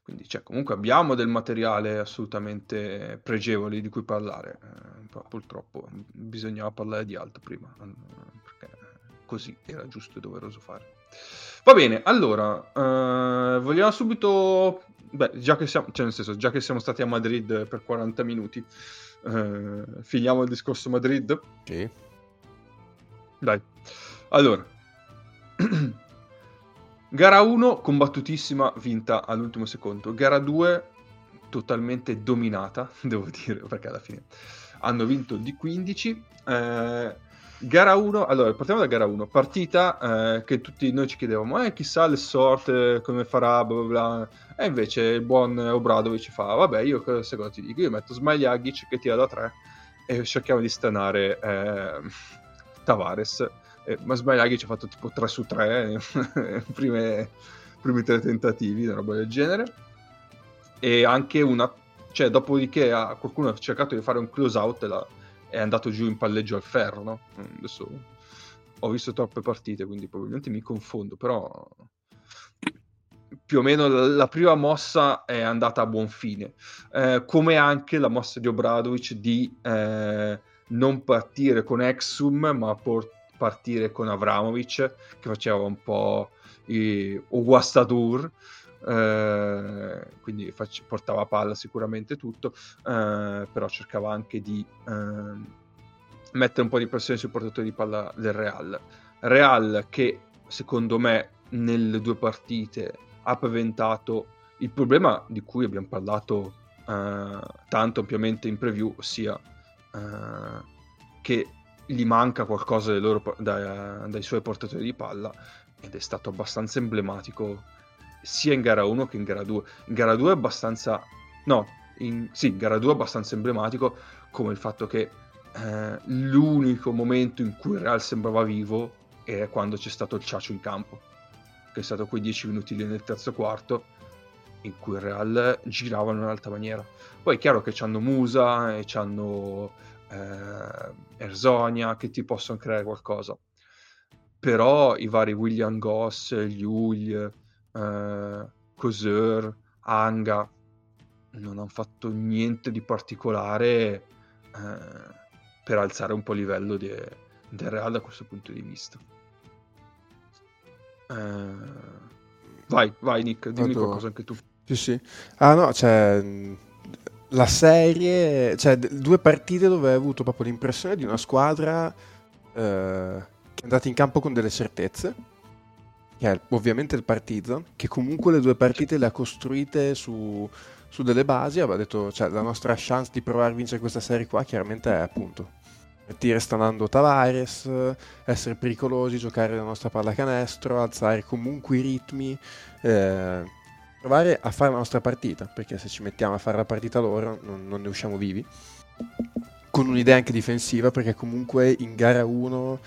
Quindi cioè, comunque abbiamo del materiale assolutamente pregevole di cui parlare, eh, purtroppo bisognava parlare di altro prima, perché così era giusto e doveroso fare. Va bene, allora, eh, vogliamo subito, beh, già che siamo, cioè nel senso, già che siamo stati a Madrid per 40 minuti, eh, finiamo il discorso Madrid? Sì. Dai. Allora, Gara 1 combattutissima, vinta all'ultimo secondo. Gara 2 totalmente dominata, devo dire, perché alla fine hanno vinto di 15. Eh, gara 1, allora partiamo da gara 1, partita eh, che tutti noi ci chiedevamo, eh, chissà le sorte, come farà, bla bla bla. E invece il buon Obradovic fa, vabbè, io secondo ti dico, io metto Smagliagic che tira da 3 e cerchiamo di stanare eh, Tavares eh, ma Sbagliaghi ci ha fatto tipo 3 su 3 prime, primi tre tentativi, una roba del genere. E anche una, cioè, dopodiché ha, qualcuno ha cercato di fare un close out e la, è andato giù in palleggio al ferro. No? Adesso ho visto troppe partite, quindi probabilmente mi confondo, però più o meno la, prima mossa è andata a buon fine, eh, come anche la mossa di Obradovic di eh, non partire con Exum, ma portare partire con Avramovic che faceva un po' i Uguastadur eh, quindi fac- portava palla sicuramente tutto eh, però cercava anche di eh, mettere un po' di pressione sui portatori di palla del Real. Real che secondo me nelle due partite ha paventato il problema di cui abbiamo parlato eh, tanto ampiamente in preview ossia eh, che gli manca qualcosa loro, dai, dai suoi portatori di palla ed è stato abbastanza emblematico sia in gara 1 che in gara 2. In gara 2 è abbastanza... no, in, sì, in gara 2 è abbastanza emblematico come il fatto che eh, l'unico momento in cui il Real sembrava vivo è quando c'è stato il Ciacio in campo, che è stato quei 10 minuti lì nel terzo quarto in cui il Real girava in un'altra maniera. Poi è chiaro che hanno Musa e hanno eh, Erzonia che ti possono creare qualcosa. Però i vari William Goss, Liul, eh, Coseur, Anga non hanno fatto niente di particolare eh, per alzare un po' il livello de, del Real da questo punto di vista. Eh, vai, vai Nick, dimmi Vado. qualcosa anche tu. Sì, sì. Ah no, cioè la serie, cioè due partite dove hai avuto proprio l'impressione di una squadra eh, che è andata in campo con delle certezze, che è ovviamente il Partizan, che comunque le due partite le ha costruite su, su delle basi, aveva detto, cioè la nostra chance di provare a vincere questa serie qua chiaramente è appunto partire stanando Tavares, essere pericolosi, giocare la nostra pallacanestro, alzare comunque i ritmi. Eh, provare a fare la nostra partita, perché se ci mettiamo a fare la partita loro non, non ne usciamo vivi. Con un'idea anche difensiva, perché comunque in gara 1,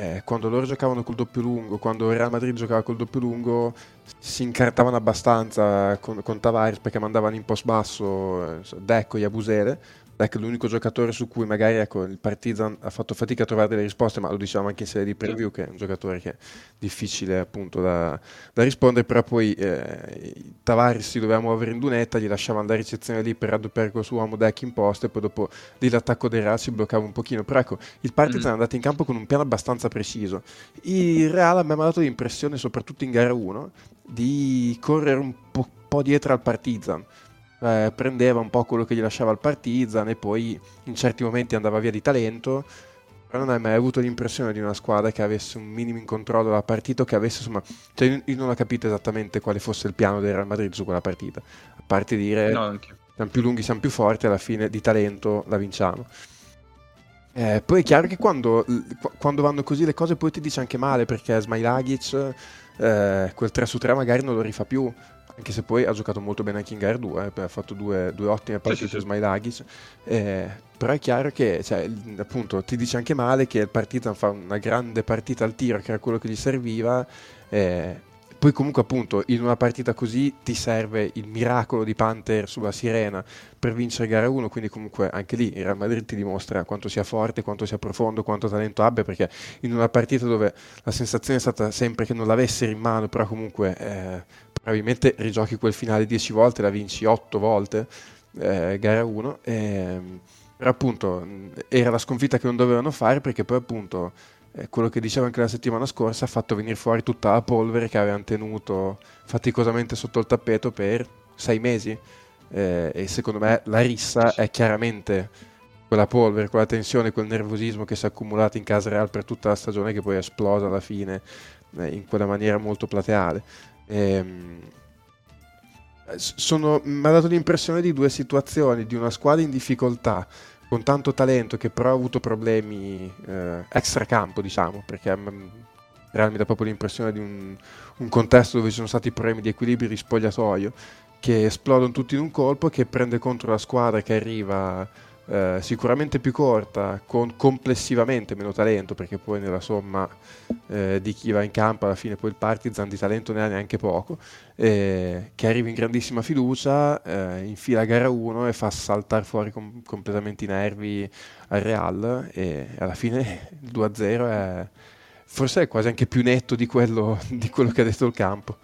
eh, quando loro giocavano col doppio lungo, quando Real Madrid giocava col doppio lungo, si incartavano abbastanza con, con Tavares perché mandavano in post basso eh, Decco e Abusele È l'unico giocatore su cui magari ecco, il Partizan ha fatto fatica a trovare delle risposte, ma lo dicevamo anche in serie di preview che è un giocatore che è difficile appunto da, da rispondere, però poi eh, Tavares si doveva muovere in dunetta, gli lasciava andare ricezione lì per raddoppiare col suo uomo deck in posto e poi dopo lì l'attacco dei Real si bloccava un pochino, però ecco, il Partizan mm. è andato in campo con un piano abbastanza preciso. Il Real mi ha dato l'impressione, soprattutto in gara 1, di correre un po', po dietro al Partizan eh, prendeva un po' quello che gli lasciava il Partizan e poi in certi momenti andava via di talento però non hai mai avuto l'impressione di una squadra che avesse un minimo in controllo della partita che avesse insomma cioè io non ho capito esattamente quale fosse il piano del Real Madrid su quella partita a parte dire no, siamo più lunghi siamo più forti alla fine di talento la vinciamo. Eh, poi è chiaro che quando, quando, vanno così le cose poi ti dice anche male perché Smailagic eh, quel 3 su 3 magari non lo rifà più anche se poi ha giocato molto bene anche in gara 2, eh, ha fatto due, due ottime partite sì, sì, sì. Smailagis, eh, però è chiaro che cioè, appunto ti dice anche male che il Partizan fa una grande partita al tiro, che era quello che gli serviva, eh, poi comunque appunto in una partita così ti serve il miracolo di Panther sulla Sirena per vincere gara 1, quindi comunque anche lì il Real Madrid ti dimostra quanto sia forte, quanto sia profondo, quanto talento abbia, perché in una partita dove la sensazione è stata sempre che non l'avessero in mano, però comunque eh, probabilmente rigiochi quel finale 10 volte, la vinci 8 volte, eh, gara 1, ehm, però appunto era la sconfitta che non dovevano fare perché poi appunto eh, quello che dicevo anche la settimana scorsa ha fatto venire fuori tutta la polvere che avevano tenuto faticosamente sotto il tappeto per 6 mesi eh, e secondo me la rissa è chiaramente quella polvere, quella tensione, quel nervosismo che si è accumulato in casa Real per tutta la stagione che poi è esplosa alla fine eh, in quella maniera molto plateale. Ehm, mi ha dato l'impressione di due situazioni, di una squadra in difficoltà con tanto talento che però ha avuto problemi eh, extracampo, diciamo, perché Real mi dà proprio l'impressione di un, un, contesto dove ci sono stati problemi di equilibrio di spogliatoio che esplodono tutti in un colpo, che prende contro la squadra che arriva eh, sicuramente più corta, con complessivamente meno talento, perché poi nella somma eh, di chi va in campo alla fine poi il Partizan di talento ne ha neanche poco, eh, che arriva in grandissima fiducia, eh, infila gara 1 e fa saltare fuori com- completamente i nervi al Real e alla fine il 2-0 è forse è quasi anche più netto di quello, di quello che ha detto il campo.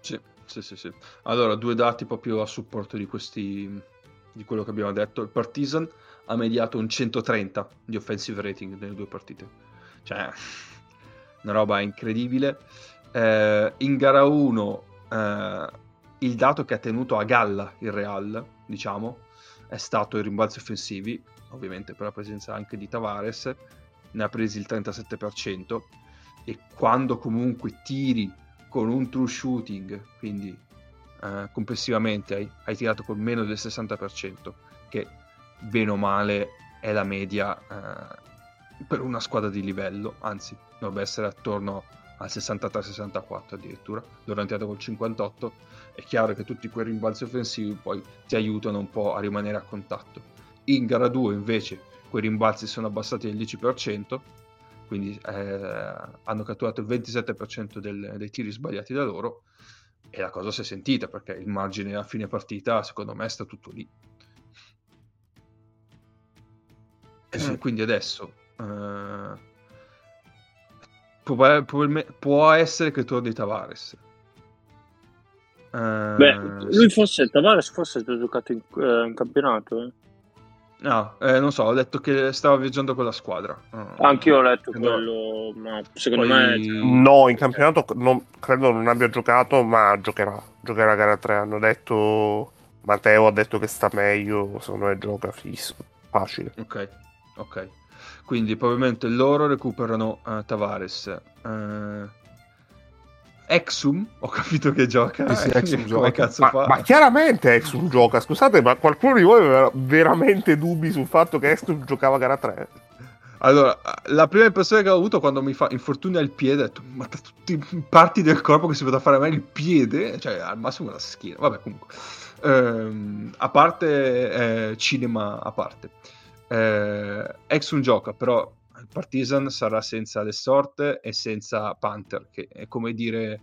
Sì, sì, sì, sì. Allora, due dati proprio a supporto di questi di quello che abbiamo detto, il Partizan ha mediato un 130 di offensive rating nelle due partite. Cioè, una roba incredibile. Eh, in gara 1 eh, il dato che ha tenuto a galla il Real, diciamo, è stato i rimbalzi offensivi, ovviamente per la presenza anche di Tavares, ne ha presi il 37% e quando comunque tiri con un true shooting, quindi eh, complessivamente hai, hai, tirato con meno del 60%, che bene o male è la media eh, per una squadra di livello, anzi dovrebbe essere attorno al 63-64 addirittura, loro hanno tirato col 58, è chiaro che tutti quei rimbalzi offensivi poi ti aiutano un po' a rimanere a contatto. In gara 2 invece quei rimbalzi sono abbassati del 10%, quindi eh, hanno catturato il 27% del, dei tiri sbagliati da loro e la cosa si è sentita perché il margine a fine partita secondo me sta tutto lì. Eh, quindi adesso eh, può, può, essere che torni Tavares. Eh, Beh, lui forse Tavares forse ha giocato in, eh, in campionato. No, eh, non so, ho detto che stava viaggiando con la squadra. Uh, Anche io ho letto quello, ma secondo Poi... me... No, in campionato non, credo non abbia giocato, ma giocherà. Giocherà gara 3. Hanno detto... Matteo ha detto che sta meglio, secondo me gioca fisso, facile. Ok, ok. Quindi probabilmente loro recuperano uh, Tavares. Uh, Exum, ho capito che gioca. Sì, sì, Exum gioca. Ma, ma, chiaramente Exum gioca. Scusate, ma qualcuno di voi aveva veramente dubbi sul fatto che Exum giocava gara 3? Allora, la prima impressione che ho avuto quando mi fa infortunio al piede, ho detto, ma da tutte le parti del corpo che si poteva fare a me il piede, cioè al massimo la schiena. Vabbè, comunque. Ehm, a parte, eh, cinema a parte. Eh, Exum gioca, però il Partizan sarà senza le sorte e senza Panther, che è come dire,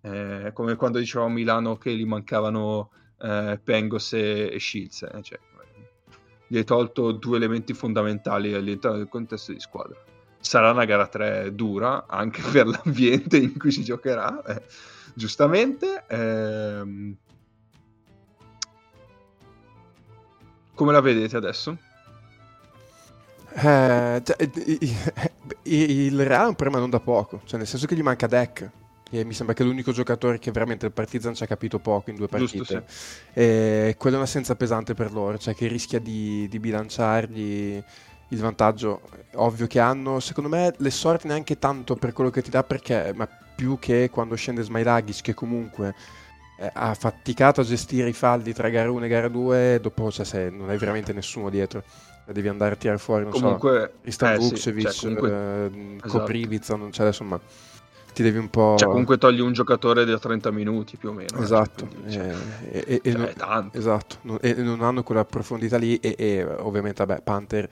eh, come quando dicevamo a Milano che gli mancavano eh, Pengos e, e Shields, eh, cioè, gli hai tolto due elementi fondamentali all'interno del contesto di squadra. Sarà una gara 3 dura anche per l'ambiente in cui si giocherà, eh, giustamente. Ehm... Come la vedete adesso? Eh, cioè, il Real è un problema non da poco, cioè nel senso che gli manca deck. E mi sembra che l'unico giocatore che veramente il Partizan ci ha capito poco in due partite. Giusto, sì. E quella è un'assenza pesante per loro, cioè che rischia di, di bilanciargli il vantaggio ovvio che hanno. Secondo me le sorti neanche tanto per quello che ti dà, perché, ma più che quando scende Smailagic, che comunque eh, ha faticato a gestire i falli tra gara 1 e gara 2, dopo cioè, se non hai veramente nessuno dietro devi andare a tirare fuori, non comunque, so, Istan eh, Vukcevic, sì, cioè, comunque... eh, esatto. Koprivica, non c'è adesso, ma ti devi un po'... Cioè comunque togli un giocatore da 30 minuti più o meno. Eh, esatto, eh, cioè, e, e, e, cioè, non, esatto. e, non hanno quella profondità lì e, ovviamente vabbè, Panther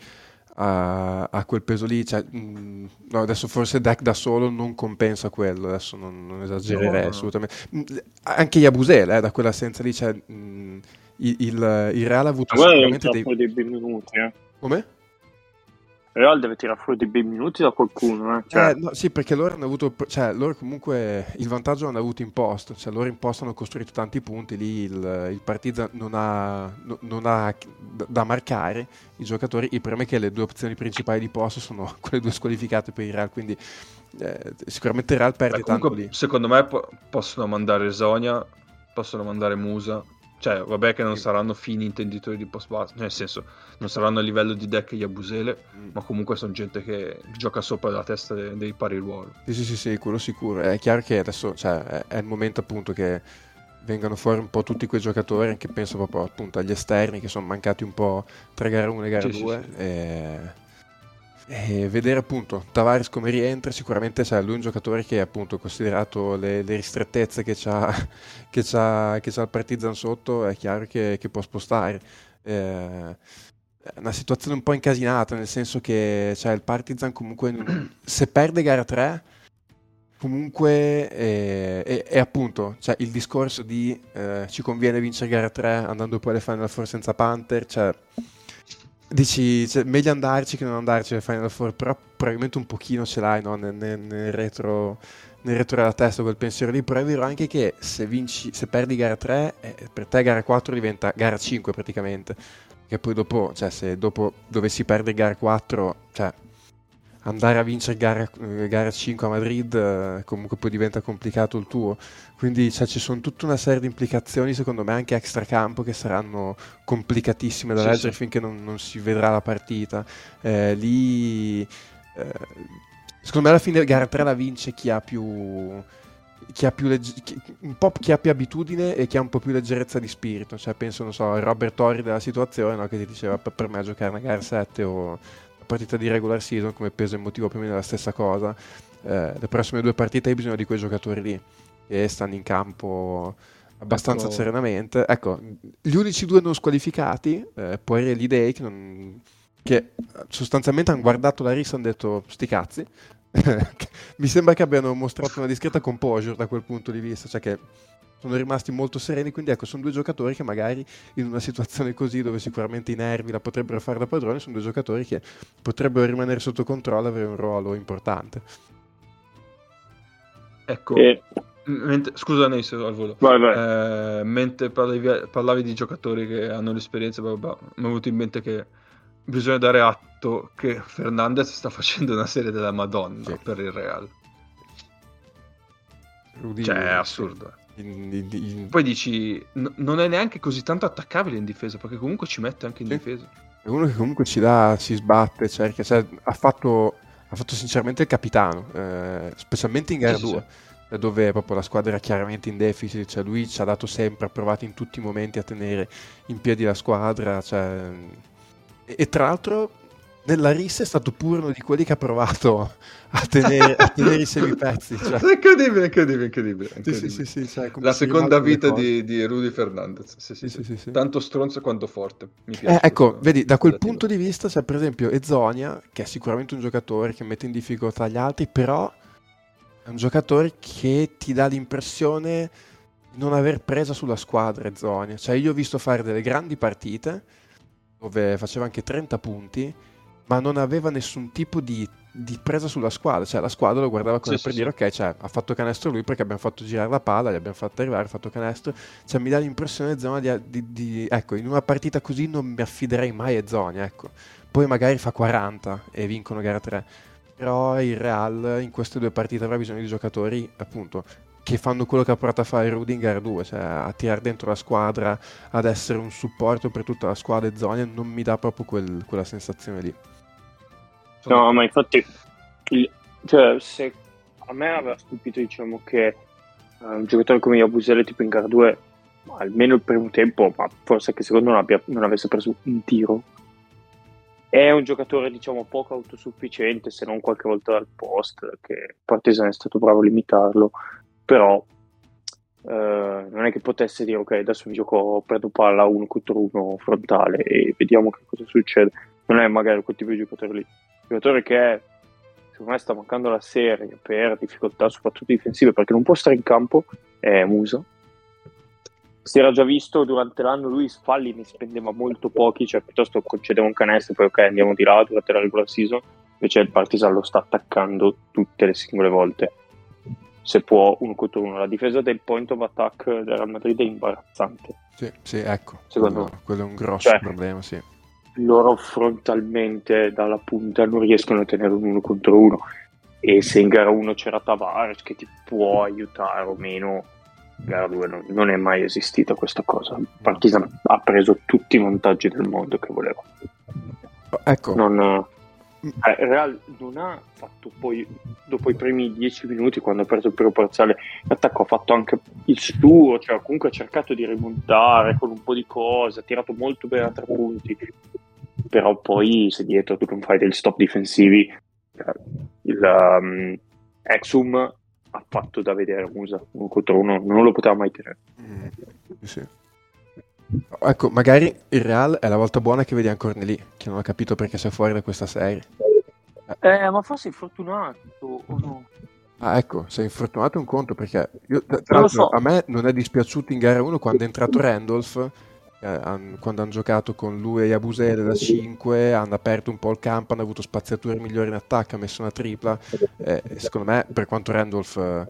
ha, ha, quel peso lì, cioè, mh, mm, no, adesso forse deck da solo non compensa quello, adesso non, non esagererei no, assolutamente. No. Mm, anche Yabusel, eh, da quell'assenza lì, cioè, mh, mm, il, il, il, Real ha avuto sicuramente dei... dei minuti, eh. Come? Real deve tirare fuori dei bei minuti da qualcuno. Eh? Cioè... Eh, no, sì, perché loro hanno avuto, cioè, loro comunque il vantaggio l'hanno avuto imposto, cioè loro imposto hanno costruito tanti punti, lì il, il Partizan non ha, no, non ha, da marcare i giocatori, il problema è che le due opzioni principali di posto sono quelle due squalificate per il Real, quindi eh, sicuramente il Real perde Beh, tanto lì. Secondo me po- possono mandare Sonia, possono mandare Musa, cioè, vabbè che non sì. saranno fini intenditori di post base, nel senso, non saranno a livello di deck Yabusele, mm. ma comunque sono gente che gioca sopra la testa dei, dei pari ruoli. Sì, sì, sì, sì, quello sicuro. È chiaro che adesso cioè, è, è, il momento appunto che vengano fuori un po' tutti quei giocatori, anche penso proprio appunto agli esterni che sono mancati un po' tra gara 1 e gara 2. Sì, sì, sì. E e vedere appunto Tavares come rientra, sicuramente cioè, lui un giocatore che appunto considerato le, le ristrettezze che c'ha, che, c'ha, che c'ha il Partizan sotto, è chiaro che, che può spostare. Eh, una situazione un po' incasinata, nel senso che cioè, il Partizan comunque se perde gara 3 comunque è, è appunto cioè, il discorso di eh, ci conviene vincere gara 3 andando poi alle Final Four senza Panther, cioè Dici, cioè, meglio andarci che non andarci alle Final Four, però probabilmente un pochino ce l'hai no? nel, nel, nel, retro, nel, retro, della testa quel pensiero lì, però è vero anche che se, vinci, se perdi gara 3, eh, per te gara 4 diventa gara 5 praticamente, che poi dopo, cioè se dopo dovessi perdere gara 4, cioè andare a vincere gara, eh, gara 5 a Madrid eh, comunque poi diventa complicato il tuo quindi cioè, ci sono tutta una serie di implicazioni secondo me anche extracampo che saranno complicatissime da sì, leggere sì. finché non, non, si vedrà la partita eh, lì eh, secondo me alla fine gara 3 la vince chi ha più chi ha più legge- chi, un po' chi ha più abitudine e chi ha un po' più leggerezza di spirito cioè penso non so Robert Torri della situazione no? che ti diceva per, per me giocare una gara 7 o partita di regular season come peso emotivo più o meno la stessa cosa. Eh, le prossime due partite hai bisogno di quei giocatori lì che stanno in campo abbastanza ecco. serenamente. Ecco, gli unici due non squalificati, eh, Poirier e Lidei, che, non, che sostanzialmente hanno guardato la rissa e hanno detto sti cazzi. Mi sembra che abbiano mostrato una discreta composure da quel punto di vista, cioè che sono rimasti molto sereni, quindi ecco, sono due giocatori che magari in una situazione così dove sicuramente i nervi la potrebbero fare da padrone, sono due giocatori che potrebbero rimanere sotto controllo e avere un ruolo importante. Ecco, e... mentre, scusa Neis al volo, vai, vai. Eh, mentre parlavi, parlavi, di giocatori che hanno l'esperienza, mi è venuto in mente che bisogna dare atto che Fernandez sta facendo una serie della Madonna sì. per il Real. Rudy, cioè, è assurdo. Sì. Eh. In, in. Poi dici, n- non è neanche così tanto attaccabile in difesa, perché comunque ci mette anche in sì. difesa. È uno che comunque ci dà, si sbatte, cerca, cioè, ha, fatto, ha fatto sinceramente il capitano, eh, specialmente in gara sì, 2. Sì, dove proprio la squadra era chiaramente in deficit, cioè lui ci ha dato sempre, ha provato in tutti i momenti a tenere in piedi la squadra, cioè... e, e tra l'altro nella rissa è stato pure uno di quelli che ha provato a tenere, a tenere i semipezzi. Cioè. È incredibile, incredibile, incredibile. incredibile. Sì, sì, sì, cioè, La seconda vita di, di, Rudy Fernandez. Tanto stronzo quanto forte. Eh, ecco, vedi, da quel punto di vista c'è per esempio Ezonia, che è sicuramente un giocatore che mette in difficoltà gli altri, però è un giocatore che ti dà l'impressione di non aver presa sulla squadra Ezonia. Cioè io ho visto fare delle grandi partite dove faceva anche 30 punti ma non aveva nessun tipo di, di, presa sulla squadra, cioè la squadra lo guardava come sì, per sì, dire sì. ok, cioè, ha fatto canestro lui perché abbiamo fatto girare la palla, gli abbiamo fatto arrivare, ha fatto canestro, cioè mi dà l'impressione zona di, di, di, ecco, in una partita così non mi affiderei mai a Zoni, ecco. Poi magari fa 40 e vincono gara 3. Però il Real in queste due partite avrà bisogno di giocatori appunto che fanno quello che ha provato a fare Rudy in gara 2, cioè a tirare dentro la squadra, ad essere un supporto per tutta la squadra e Zonia, non mi dà proprio quel, quella sensazione lì. No, ma infatti, il, cioè, se a me aveva stupito, diciamo, che uh, un giocatore come Yabusele, tipo in gara 2, almeno il primo tempo, ma forse che secondo non, abbia, non avesse preso un tiro, è un giocatore, diciamo, poco autosufficiente, se non qualche volta dal post, che Partizan è stato bravo a limitarlo, però Uh, non è che potesse dire ok adesso mi gioco prendo palla uno contro uno frontale e vediamo che cosa succede. Non è magari quel tipo di giocatore lì giocatore che secondo me sta mancando la serie per difficoltà soprattutto difensive perché non può stare in campo è Musa si era già visto durante l'anno, lui falli ne spendeva molto pochi, cioè piuttosto concedeva un canestro, poi ok andiamo di là durante la regular season, invece il Partisan lo sta attaccando tutte le singole volte. Se può uno contro uno, la difesa del point of attack del Real Madrid è imbarazzante. Sì, sì ecco, Secondo quello, quello è un grosso Cioè, problema, sì. Loro frontalmente dalla punta non riescono a tenere un uno contro uno. E se in gara 1 c'era Tavares che ti può aiutare o meno in gara 2 non, non è mai esistita questa cosa. Partizan ha preso tutti i vantaggi del mondo che voleva. Ecco, non, eh, Real non ha fatto poi dopo i primi 10 minuti quando ha preso il primo parziale l'attacco ha fatto anche il suo cioè comunque ha cercato di rimontare con un po' di cose ha tirato molto bene a tre punti però poi se dietro tu non fai degli stop difensivi eh, il um, Exum ha fatto da vedere Musa uno contro uno non lo poteva mai tenere Mm, sì, sì. Ecco, magari il Real è la volta buona che vedi ancora lì, che non ha capito perché sia fuori da questa serie. eh ma forse infortunato o no Ah, ecco, sei infortunato è un conto perché io, tra l'altro, so. a me non è dispiaciuto in gara 1 quando è entrato Randolph, eh, han- quando hanno giocato con lui e Yabusele da 5, hanno aperto un po' il campo, hanno avuto spaziature migliori in attacco, ha messo una tripla. eh, secondo me, per quanto Randolph eh,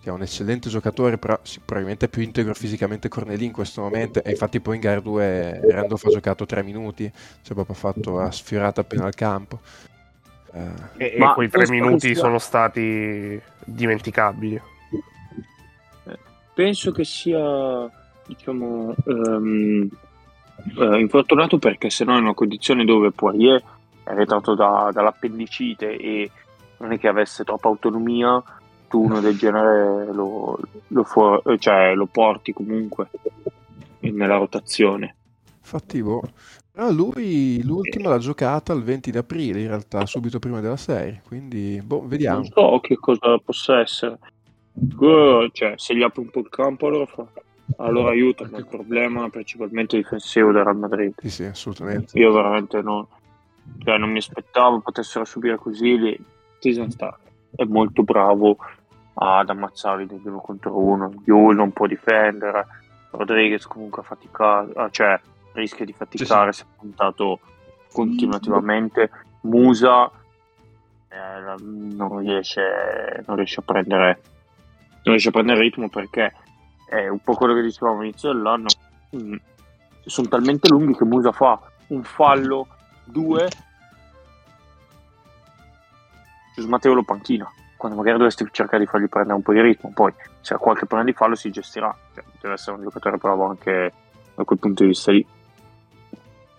sia un eccellente giocatore, però sì, probabilmente è più integro fisicamente Cornelì in questo momento. E infatti poi in gara 2 Randolph ha giocato 3 minuti, cioè proprio fatto, ha sfiorato appena al campo. Eh, E, e quei tre penso che minuti sia- sono stati dimenticabili. penso che sia diciamo ehm, eh, infortunato perché se no è una condizione dove Poirier è retrato da- dall'appendicite e non è che avesse troppa autonomia tu uno del genere lo, lo eh, cioè, lo porti comunque nella rotazione Infatti, boh. Però lui l'ultima l'ha giocata il 20 di aprile, in realtà, subito prima della serie. Quindi, boh, vediamo. non so che cosa possa essere Eh, cioè, se gli apre un po' il campo allora, fa- allora aiuta ma il problema principalmente difensivo del Real Madrid Sì, sì, assolutamente. Io veramente no, cioè non mi aspettavo potessero subire così. Lì. Tisan sta è molto bravo ad ammazzarli degli uno contro uno. Yul non può difendere. Rodriguez comunque ha faticato, ah, cioè rischia di faticare. Si è puntato continuativamente. Musa eh, non, riesce, non riesce a prendere non riesce a prendere ritmo perché è un po' quello che dicevamo all'inizio dell'anno. Mm, sono talmente lunghi che Musa fa un fallo, due, Giuseppe Matteo lo panchina, quando magari dovresti cercare di fargli prendere un po' di ritmo, poi se ha qualche problema di fallo si gestirà, cioè, deve essere un giocatore bravo anche da quel punto di vista lì.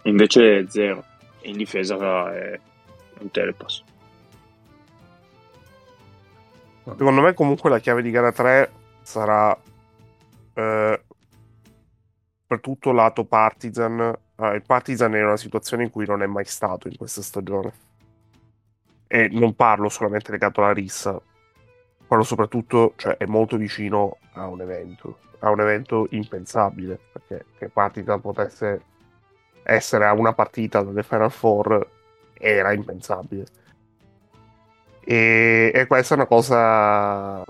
Invece zero, in difesa è un telepass. Secondo me, comunque, la chiave di gara 3 sarà eh, soprattutto lato Partizan. Ah, il Partizan è una situazione in cui non è mai stato in questa stagione. E non parlo solamente legato alla rissa, parlo soprattutto, cioè è molto vicino a un evento, a un evento impensabile, perché che Partizan potesse essere a una partita dalle Final Four era impensabile. E, e questa è una cosa.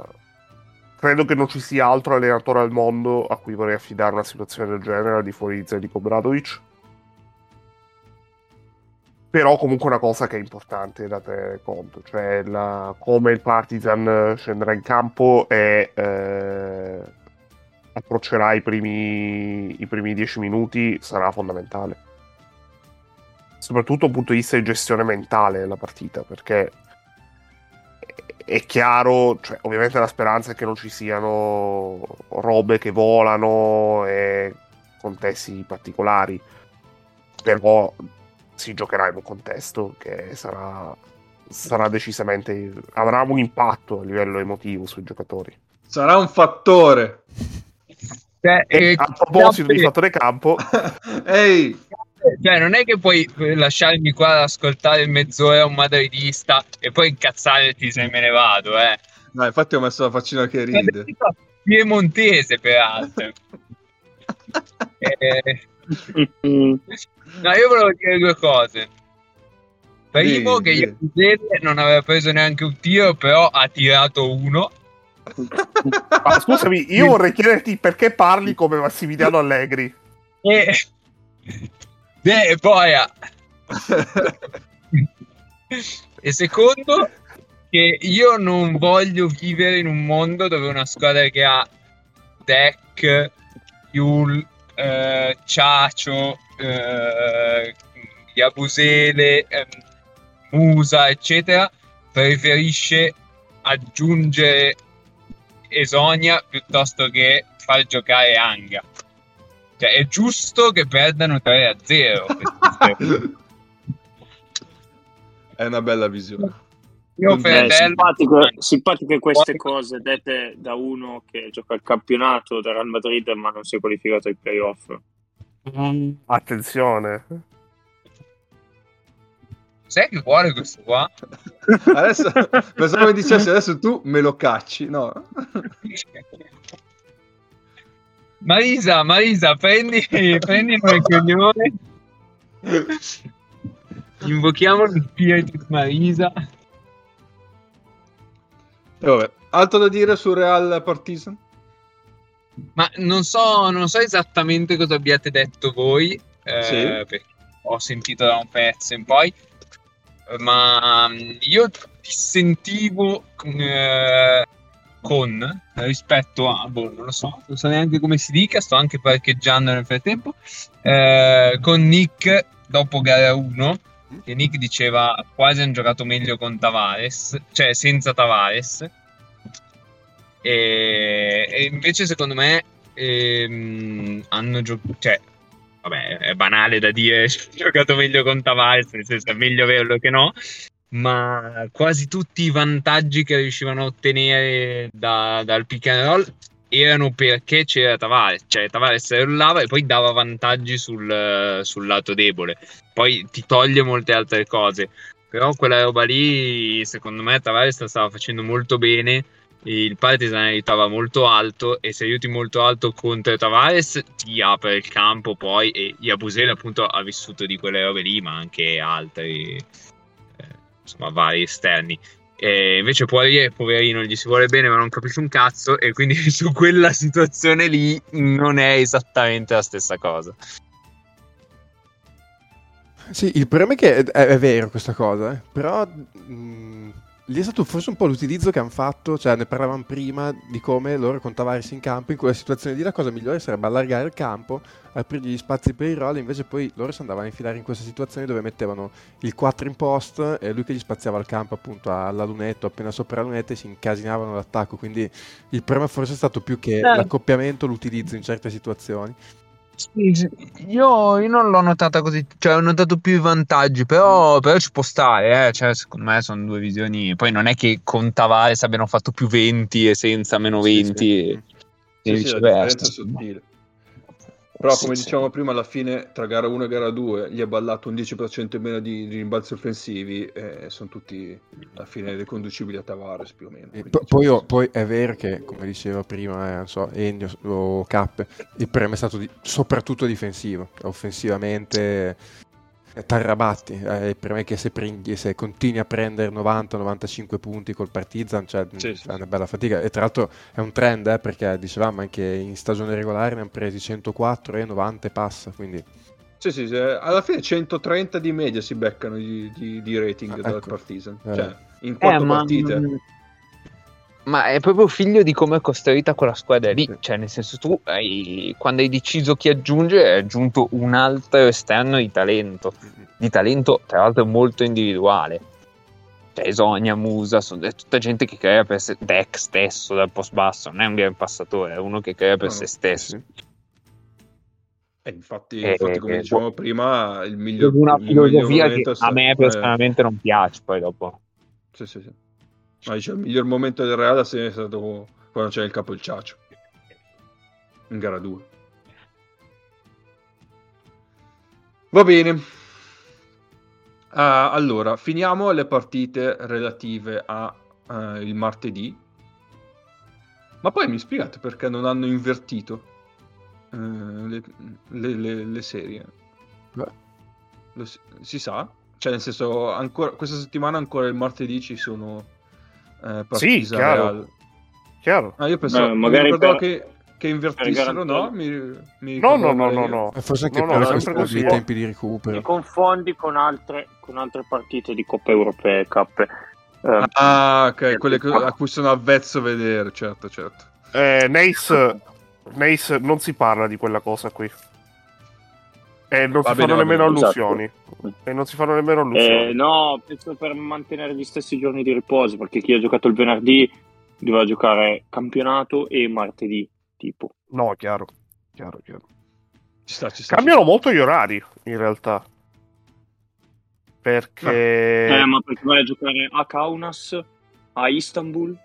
Credo che non ci sia altro allenatore al mondo a cui vorrei affidare una situazione del genere al di fuori di Zeljko Bradovic. Però comunque una cosa che è importante da tenere conto, cioè la- come il Partizan scenderà in campo e eh, approccerà i primi, i primi dieci minuti sarà fondamentale. Soprattutto dal punto di vista di gestione mentale della partita, perché è chiaro, cioè, ovviamente la speranza è che non ci siano robe che volano e contesti particolari, però si giocherà in un contesto che sarà, sarà decisamente avrà un impatto a livello emotivo sui giocatori. Sarà un fattore. Cioè, E eh, a proposito di fattore campo, Ehi, cioè, non è che puoi lasciarmi qua ad ascoltare mezz'ora un madridista e poi incazzarti se me ne vado, eh. no, infatti ho messo la faccina che ride. Madridista Piemontese, peraltro. Eh, no, io volevo dire due cose. Primo, Sì, che sì. Iacuzele non aveva preso neanche un tiro, però ha tirato uno. Ma scusami, io vorrei chiederti perché parli come Massimiliano Allegri. E... Eh, poi... ah. e secondo, che io non voglio vivere in un mondo dove una squadra che ha Deck, Yul, eh, Ciacio, eh, Yabusele, ehm, Musa, eccetera, preferisce aggiungere Esonia piuttosto che far giocare Anga. Cioè, è giusto che perdano 3 a 0. È una bella visione. Io Beh, simpatico, simpatiche queste cose dette da uno che gioca il campionato del Real Madrid ma non si è qualificato ai playoff. Attenzione. Sai che vuole questo qua? Adesso pensavo mi dicessi adesso tu me lo cacci, no? Marisa, Marisa, prendi, prendi il coglione. Invochiamo lo spirito di Marisa. E vabbè, altro da dire su Real Partizan? Ma non so, non so esattamente cosa abbiate detto voi, eh, Sì. perché ho sentito da un pezzo in poi, ma mm, io dissentivo eh, con rispetto a, boh, non lo so, non so neanche come si dica, sto anche parcheggiando nel frattempo, eh, con Nick dopo gara 1, che Nick diceva quasi hanno giocato meglio con Tavares, cioè senza Tavares. E, e invece secondo me ehm, hanno giocato, cioè, vabbè, è banale da dire hanno giocato meglio con Tavares, nel senso è meglio averlo che no, ma quasi tutti i vantaggi che riuscivano a ottenere da- dal pick and roll erano perché c'era Tavares, cioè Tavares rollava e poi dava vantaggi sul, sul lato debole, poi ti toglie molte altre cose, però quella roba lì secondo me Tavares la stava facendo molto bene, il Partizan aiutava molto alto e se aiuti molto alto contro Tavares ti apre il campo poi. E Yabusele appunto ha vissuto di quelle robe lì ma anche altri insomma vari esterni e invece Poirier, poverino, gli si vuole bene ma non capisce un cazzo e quindi su quella situazione lì non è esattamente la stessa cosa. Sì, il problema è che è, è vero questa cosa, eh, però mh, lì è stato forse un po' l'utilizzo che hanno fatto, cioè ne parlavamo prima di come loro con Tavares in campo, in quella situazione lì la cosa migliore sarebbe allargare il campo, aprirgli gli spazi per i roll, invece poi loro si andavano a infilare in queste situazioni dove mettevano il 4 in post e lui che gli spaziava il campo appunto alla lunetta, appena sopra la lunetta e si incasinavano l'attacco, quindi il problema forse è stato più che l'accoppiamento, l'utilizzo in certe situazioni. Sì, sì, Io, io non l'ho notata così, cioè ho notato più i vantaggi, però, però ci può stare, eh. Cioè, secondo me sono due visioni. Poi non è che con Tavares abbiano fatto più 20 e senza meno Sì, 20 sì. e, e viceversa. Però, Sì, come sì. dicevamo prima, alla fine tra gara 1 e gara 2 gli è ballato un 10% in meno di, di rimbalzi offensivi e sono tutti alla fine riconducibili a Tavares più o meno. Po- ci poi, oh, poi è vero che, come diceva prima, eh, non so, Ennio o Cap, il problema è stato di- soprattutto difensivo. Offensivamente, t'arrabatti. Eh, problema è che se, prendi, se continui a prendere 90-95 punti col Partizan, cioè, Sì, sì, è una bella fatica. E tra l'altro è un trend, eh, perché dicevamo anche in stagione regolare ne hanno presi 104 e 90 e passa. Quindi Sì, sì, sì, alla fine 130 di media si beccano di, di- di rating Ah, dal ecco. Partizan. Eh. Cioè, in quattro partite. ma è proprio figlio di come è costruita quella squadra lì. Cioè, nel senso, tu hai- quando hai deciso chi aggiungere, hai aggiunto un altro esterno di talento. Di talento, tra l'altro, molto individuale. Cioè, Esonia, Musa, sono, è tutta gente che crea per se Deck stesso dal post basso. Non è un gran passatore, è uno che crea per No, se stesso. sì. E infatti, Eh, infatti, come eh, dicevamo prima, il miglior una filosofia che a me eh, personalmente non piace. Poi dopo, Sì, sì, sì. Ma dice, il miglior momento del Real è stato quando c'era il capo il Ciacio. In gara 2. Va bene. Ah, allora, finiamo le partite relative a eh, il martedì. Ma poi mi spiegate perché non hanno invertito eh, le, le- le- le serie? Lo si, si sa? Cioè, nel senso, ancora, questa settimana ancora il martedì ci sono eh, Partizan chiaro. Chiaro. Ah, io pensavo, Beh, per- che, che invertissero, no? Mi, mi No, no, no, no, no. E forse anche No, no, per questione così. dei tempi di Ti recupero. confondi con altre, con altre partite di Coppa Europea, Cup. Eh, Ah, ok, quelle che- a cui sono avvezzo a vedere, certo, certo. Eh, Nace, Nace, non si parla di quella cosa qui. E non Va si bene, fanno nemmeno bene, allusioni. E non si fanno nemmeno eh, allusioni. no, penso per mantenere gli stessi giorni di riposo, perché chi ha giocato il venerdì doveva giocare campionato e martedì, tipo. No, chiaro. Chiaro, chiaro. Ci sta, ci sta. Cambiano molto gli orari, in realtà. Perché... Eh, ma perché vai a giocare a Kaunas, a Istanbul,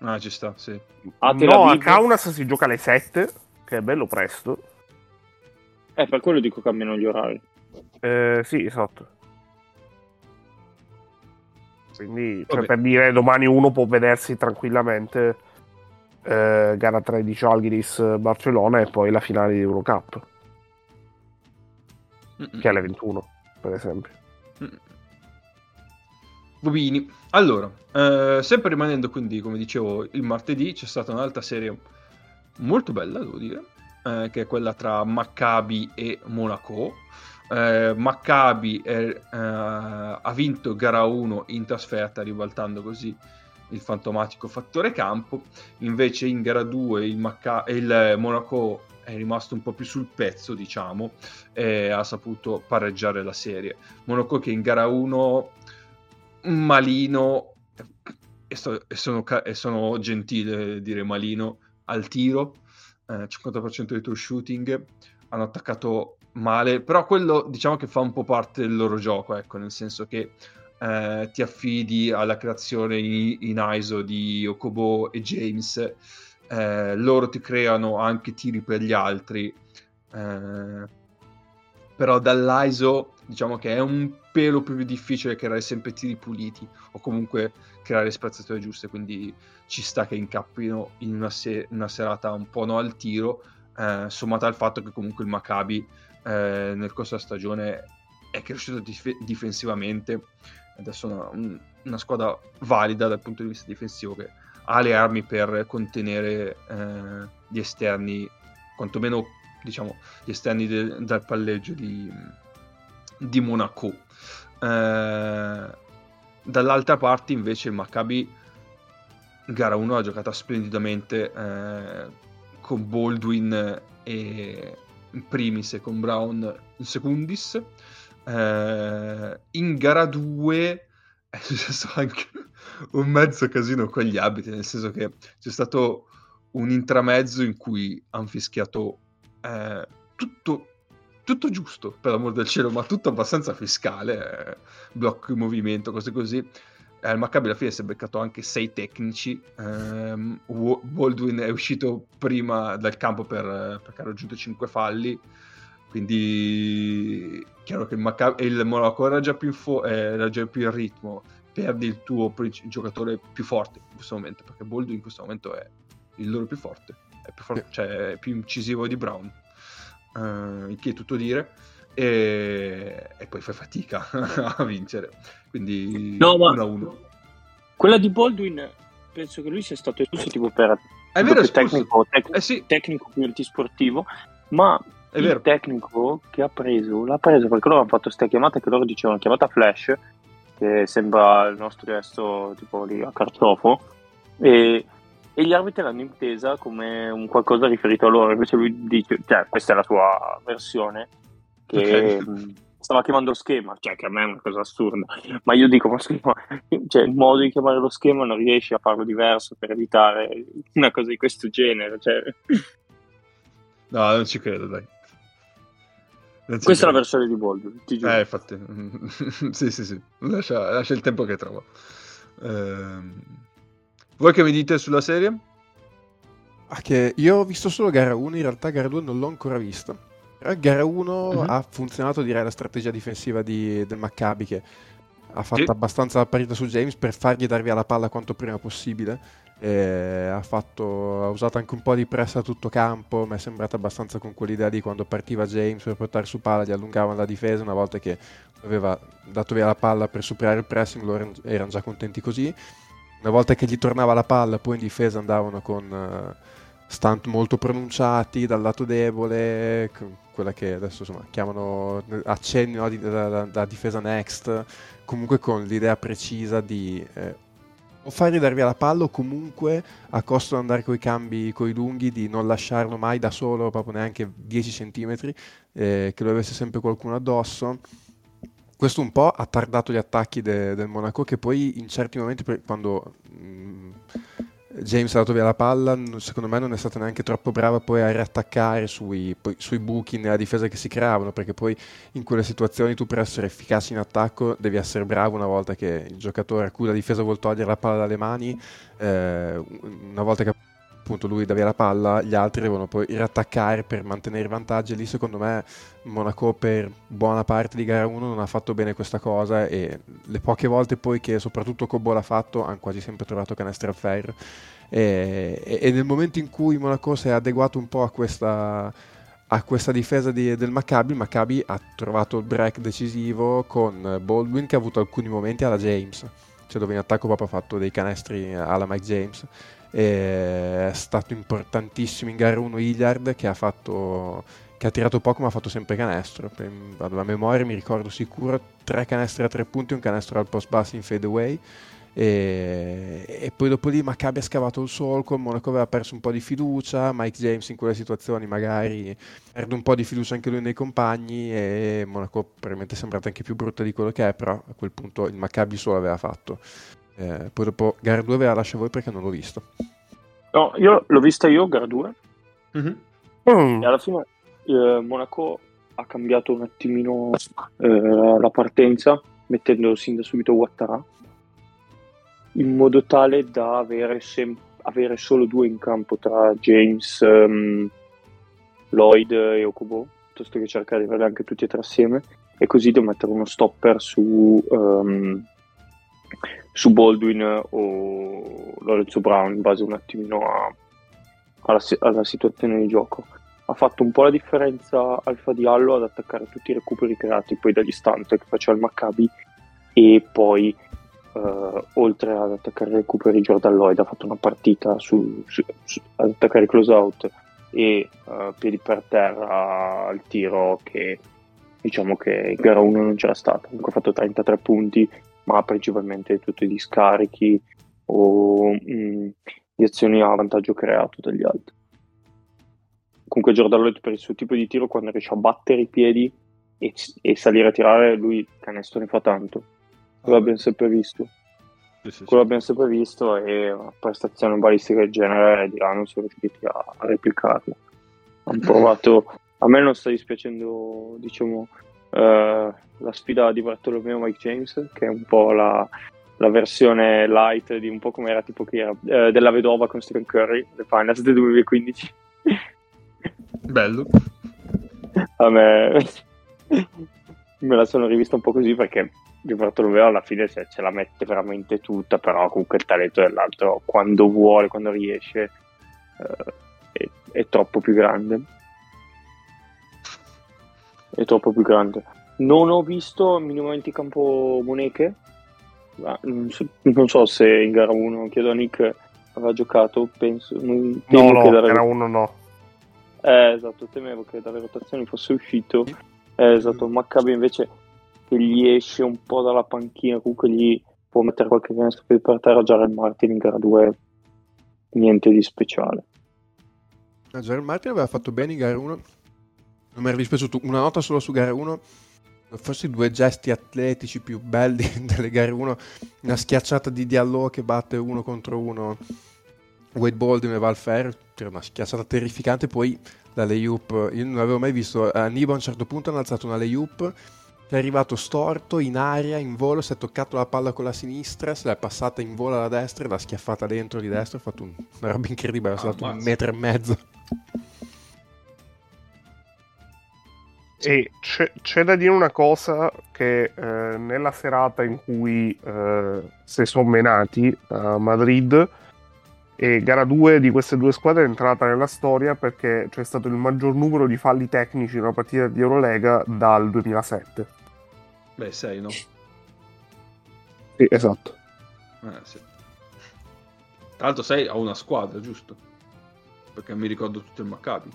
Ah, ci sta, sì. a no, a? Kaunas si gioca alle 7, che è bello presto. Eh, per quello dico cambiano gli orari. Eh, sì, esatto. Quindi, cioè, per dire, domani uno può vedersi tranquillamente eh, gara 13 Algiris Barcellona e poi la finale di Eurocup, Mm-mm. che è alle 21, per esempio. Bobini. Allora, eh, sempre rimanendo quindi, come dicevo, il martedì c'è stata un'altra serie molto bella, devo dire, eh, che è quella tra Maccabi e Monaco. Eh, Maccabi è- eh, ha vinto gara 1 in trasferta, ribaltando così il fantomatico fattore campo. Invece in gara 2 il, Macca- il Monaco è rimasto un po' più sul pezzo, diciamo, e ha saputo pareggiare la serie. Monaco che in gara 1 malino e, sto- e sono, e sono gentile dire malino al tiro eh, 50% di true shooting hanno attaccato male però quello diciamo che fa un po' parte del loro gioco ecco nel senso che eh, ti affidi alla creazione in, in ISO di Okobo e James eh, loro ti creano anche tiri per gli altri eh, però dall'ISO diciamo che è un pelo più difficile creare sempre tiri puliti o comunque creare spezzature giuste quindi ci sta che incappino in una, se- una serata un po' no al tiro eh, sommata al fatto che comunque il Maccabi eh, nel corso della stagione è cresciuto dif- difensivamente. Adesso una, un- una squadra valida dal punto di vista difensivo che ha le armi per contenere eh, gli esterni quantomeno diciamo gli esterni del- dal palleggio di, di Monaco. Eh, dall'altra parte invece il Maccabi gara 1 ha giocato splendidamente eh, con Baldwin e in primis e con Brown in secundis. Eh, in gara 2 è successo anche un mezzo casino con gli abiti, nel senso che c'è stato un intramezzo in cui hanno fischiato eh, tutto, tutto giusto, per l'amor del cielo, ma tutto abbastanza fiscale, eh, blocco in movimento, cose così. Eh, il Maccabi alla fine si è beccato anche sei tecnici. ehm, Baldwin è uscito prima dal campo per, perché ha raggiunto 5 falli. Quindi, chiaro che il, Maccabi, il Monaco era già più in, fo- eh, era già più in ritmo. Perdi il tuo princi- giocatore più forte in questo momento, perché Baldwin in questo momento è il loro più forte, è più, forte, cioè, è più incisivo di Brown. Eh, il che è tutto dire. E, e poi fai fatica a vincere. Quindi No, ma- 1-1. Quella di Baldwin, penso che lui sia stato espulso tipo per È vero, più tecnico, tec- Eh sì, tecnico più antisportivo, ma è il vero. tecnico che ha preso, l'ha preso perché loro hanno fatto questa chiamata che loro dicevano chiamata flash, che sembra il nostro gesto tipo lì a carciofo, e, e gli arbitri l'hanno intesa come un qualcosa riferito a loro, invece lui dice, cioè questa è la sua versione, che Ok. mh, stava chiamando schema, cioè che a me è una cosa assurda, ma io dico, ma scusa, cioè, il modo di chiamare lo schema non riesci a farlo diverso per evitare una cosa di questo genere, cioè... No, non ci credo, dai. Non Questa è la credo. versione di Baldwin, ti giuro. Eh, infatti. sì, sì, sì. Lascia, lascia il tempo che trova. Ehm, Voi che mi dite sulla serie? Ah, che io ho visto solo gara 1, in realtà gara 2 non l'ho ancora vista. Però gara 1 Mhm. ha funzionato direi la strategia difensiva di- del Maccabi che ha fatto Sì. abbastanza la partita su James per fargli dar via la palla quanto prima possibile. Ha, fatto, ha usato anche un po' di press a tutto campo, mi è sembrata abbastanza con quell'idea di quando partiva James per portare su palla, gli allungavano la difesa, una volta che aveva dato via la palla per superare il pressing loro erano già contenti così. Una volta che gli tornava la palla, poi in difesa andavano con uh, stunt molto pronunciati dal lato debole, quella che adesso insomma, chiamano accenni no, da, da, difesa next, comunque con l'idea precisa di eh, o far darvi la palla o comunque a costo di andare con i cambi coi lunghi di non lasciarlo mai da solo proprio neanche 10 cm eh, che lo avesse sempre qualcuno addosso questo un po' ha tardato gli attacchi de- del Monaco che poi in certi momenti quando mh, mm, James ha dato via la palla secondo me non è stata neanche troppo brava poi a riattaccare sui, poi, sui, buchi nella difesa che si creavano perché poi in quelle situazioni tu per essere efficace in attacco devi essere bravo una volta che il giocatore a cui la difesa vuole togliere la palla dalle mani eh, una volta che appunto lui dà via la palla, gli altri devono poi riattaccare per mantenere vantaggi. Lì secondo me Monaco per buona parte di gara 1 non ha fatto bene questa cosa e le poche volte poi che soprattutto Cobo l'ha fatto hanno quasi sempre trovato canestro al ferro. E, e, e, nel momento in cui Monaco si è adeguato un po' a questa, a questa difesa di, del Maccabi, il Maccabi ha trovato il break decisivo con Baldwin che ha avuto alcuni momenti alla James, cioè dove in attacco proprio ha fatto dei canestri alla Mike James è stato importantissimo in gara 1 Hilliard che ha fatto che ha tirato poco ma ha fatto sempre canestro vado a memoria mi ricordo sicuro tre canestri a tre punti un canestro al post basso in fade away e, e, poi dopo lì Maccabi ha scavato il solco, il Monaco aveva perso un po' di fiducia, Mike James in quelle situazioni magari perde un po' di fiducia anche lui nei compagni e Monaco probabilmente è sembrata anche più brutta di quello che è, però a quel punto il Maccabi solo aveva fatto. Eh, poi dopo gara 2 ve la lascio a voi perché non l'ho visto. No, io l'ho vista io, gara 2. Mm-hmm. Mm. E alla fine eh, Monaco ha cambiato un attimino eh, la partenza, mettendo sin da subito Ouattara, in modo tale da avere, sem- avere solo due in campo tra James, um, Lloyd e Okubo, piuttosto che cercare di averli anche tutti e tre assieme, e così devo mettere uno stopper su... Um, su Baldwin o Lorenzo Brown in base un attimino a, alla, alla, situazione di gioco. Ha fatto un po' la differenza Alfa Diallo ad attaccare tutti i recuperi creati poi dagli stunt che faceva il Maccabi e poi eh, oltre ad attaccare i recuperi Jordan Lloyd ha fatto una partita su, su, su, ad attaccare close out e uh, piedi per terra al tiro che diciamo che in gara 1 non c'era stato comunque ha fatto 33 punti ma principalmente tutti gli scarichi o mh, mm, di azioni a vantaggio creato dagli altri. Comunque Lloyd per il suo tipo di tiro quando riesce a battere i piedi e, e salire a tirare lui canestro ne fa tanto. Quello l'abbiamo sempre visto. Sì, sì, Quello l'abbiamo sempre visto e una prestazione balistica del genere di là non sono riusciti a, replicarla. Hanno provato, a me non sta dispiacendo diciamo la sfida di Bartolomeo Mike James, che è un po' la, la versione light di un po' come era tipo che era, eh, della vedova con Stephen Curry, le finals del 2015. Bello. A me me la sono rivista un po' così perché di Bartolomeo alla fine se ce la mette veramente tutta, però comunque il talento dell'altro quando vuole, quando riesce eh, è, è troppo più grande. È troppo più grande non ho visto minimamente il campo Moneche. Non so, non so, se in gara 1 chiedo a Nick aveva giocato. Penso. Non no, no, che dalle... gara 1 no. Eh, esatto, temevo che dalle rotazioni fosse uscito. Eh, esatto, Maccabi invece che gli esce un po' dalla panchina, comunque gli può mettere qualche canestro per terra. Jared Martin in gara 2 niente di speciale. Jared Martin aveva fatto bene in gara 1. Non mi era dispiaciuto una nota solo su gara 1 forse i due gesti atletici più belli delle gare 1, una schiacciata di Diallo che batte uno contro uno Wade Baldwin e Val Fair, cioè una schiacciata terrificante, poi la layup, io non avevo mai visto, Aniba a un certo punto hanno alzato una layup, è arrivato storto in aria, in volo, si è toccato la palla con la sinistra, se l'è passata in volo alla destra l'ha schiaffata dentro di destra, ha fatto un, una roba incredibile, ha saltato un metro e mezzo. E c'è, c'è, da dire una cosa che eh, nella serata in cui eh, si sono menati a Madrid e gara 2 di queste due squadre è entrata nella storia perché c'è stato il maggior numero di falli tecnici in una partita di Eurolega dal 2007. Beh, 6 no? Sì, esatto. Eh, sì. Tra l'altro sei a una squadra, giusto? Perché mi ricordo tutto il Maccabi.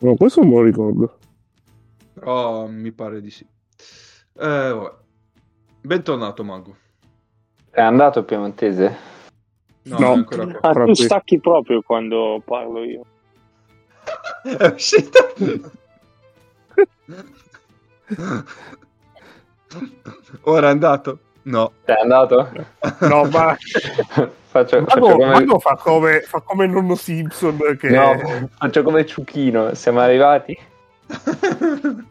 No, questo non me lo ricordo. Però mi pare di sì. Eh, vabbè. Bentornato, Mago. È andato Piemontese? No, No. ancora qua. Ah, tu Proprio. stacchi proprio quando parlo io. È uscita. Ora è andato? No. È andato? No, ma faccio, faccio Mago, come... Mago fa, come, fa come il nonno Simpson che... No, faccio come Ciuchino. Siamo arrivati?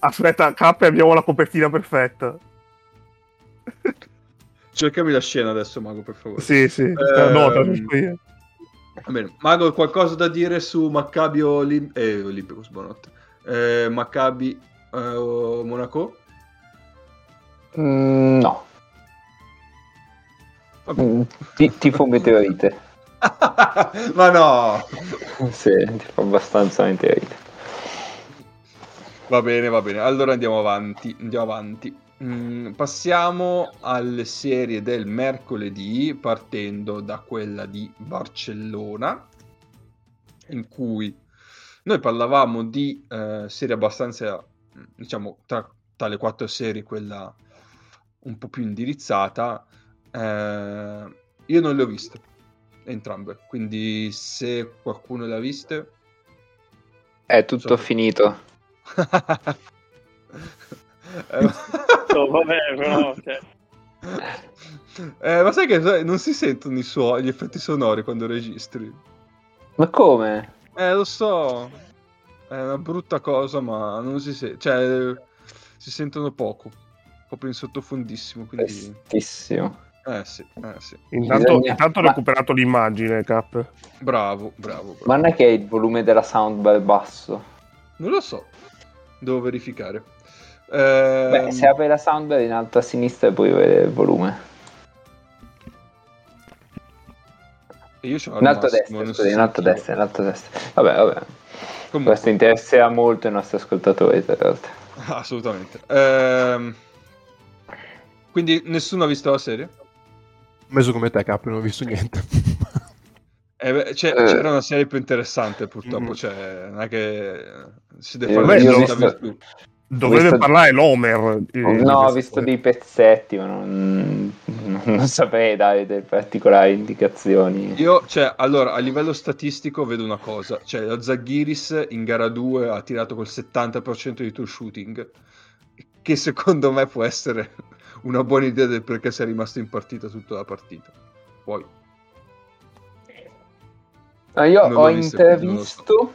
Aspetta, K abbiamo la copertina perfetta. Cercami la scena adesso, Mago, per favore. Sì, sì. Ehm, no, traduco io. Va bene. Mago, qualcosa da dire su Maccabi Olim- eh, Olympicos, buonanotte. Eh, Maccabi eh, Monaco? Mm, no. Mm, ti- tifo meteorite. Ma no! sì, tifo abbastanza meteorite. Va bene, va bene. Allora andiamo avanti. Andiamo avanti. Mm, passiamo alle serie del mercoledì, partendo da quella di Barcellona, in cui noi parlavamo di eh, serie abbastanza, diciamo, tra, tra le quattro serie, quella un po' più indirizzata. Eh, io non le ho viste, entrambe. Quindi se qualcuno le ha viste... È tutto So- finito. Eh, Oh, vabbè, però, cioè, Eh, ma sai che sai, non si sentono i suoni, gli effetti sonori quando registri? Ma come? Eh, lo so, è una brutta cosa, ma non si sente, cioè, si sentono poco, proprio in sottofondissimo, quindi... Eh sì, eh sì. Intanto, Bisogna- intanto ho ma- recuperato l'immagine, Cap. Bravo, bravo, bravo. Ma non è che il volume della soundbar è basso? Non lo so, devo verificare. Eh, Beh, se apri la soundbar in alto a sinistra puoi vedere il volume. io ce l'ho In alto a destra, scusa, in alto a destra, in alto a destra. Vabbè, vabbè. Comunque, Questo interesserà molto i nostri ascoltatori, tra l'altro. assolutamente. Ehm, quindi nessuno ha visto la serie? Messo come te, Cap, non ho visto niente. Eh beh, c'è- Eh. c'era una serie più interessante purtroppo, Mm. cioè non è che si deve Io- fare visto- virtù. Dovrebbe visto- parlare l'Homer. eh, No, ho visto storia. dei pezzetti, ma non, non saprei dare delle particolari indicazioni. Io, cioè, allora, a livello statistico vedo una cosa, cioè lo Zaghiris in gara 2 ha tirato col 70% di true shooting, che secondo me può essere una buona idea del perché sia rimasto in partita tutta la partita. Poi, No, io ho visto, lo so.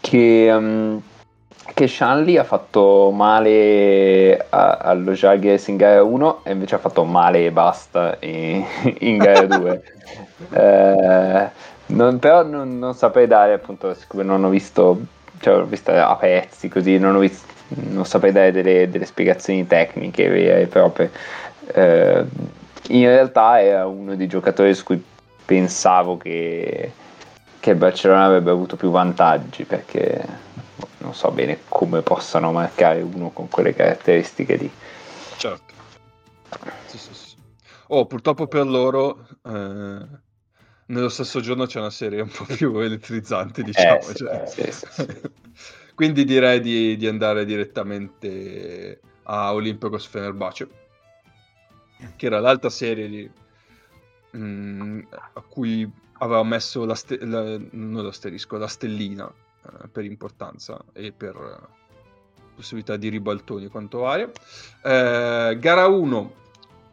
che, um, che Shanley ha fatto male a- allo Jaguars in gara 1 e invece ha fatto male e basta in, in gara 2. Eh, non- però non, non saprei dare, appunto, siccome non ho visto, cioè l'ho vista a pezzi così, non, ho vis- non saprei dare delle, delle spiegazioni tecniche vere e proprie. Eh, in realtà era uno dei giocatori su cui pensavo che, che il Barcellona avrebbe avuto più vantaggi perché non so bene come possano marcare uno con quelle caratteristiche lì. certo. Sì, sì, sì. Oh, purtroppo per loro, eh, nello stesso giorno c'è una serie un po' più elettrizzante, diciamo. Eh, cioè. sì, sì, sì. Quindi direi di, di andare direttamente a Olympiacos Fenerbahce, che era l'altra serie di- mm, a cui aveva messo la ste- la- la stellina eh, per importanza e per eh, possibilità di ribaltoni e quanto vario. Eh, gara 1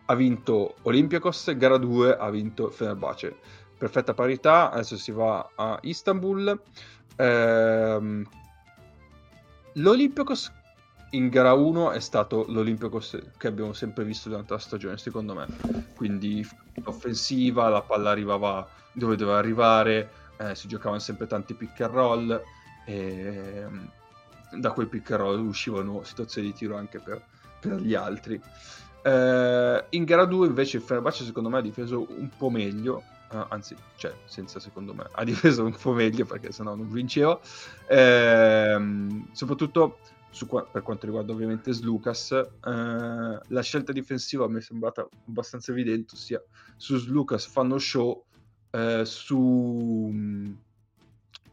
ha vinto Olympiacos, gara 2 ha vinto Fenerbahce. Perfetta parità, adesso si va a Istanbul. Ehm, L'Olympiacos in gara 1 è stato l'Olympiacos che abbiamo sempre visto durante la stagione, secondo me. Quindi offensiva, la palla arrivava dove doveva arrivare, eh, si giocavano sempre tanti pick and roll e ehm, da quel pick and roll uscivano situazioni di tiro anche per, per gli altri. Eh, in gara 2 invece il Fenerbahce secondo me ha difeso un po' meglio, eh, anzi, cioè, senza secondo me, ha difeso un po' meglio perché sennò non vinceva. Ehm, soprattutto qua- per quanto riguarda ovviamente Slucas, eh, la scelta difensiva mi è sembrata abbastanza evidente, ossia su Slucas fanno show, eh, su,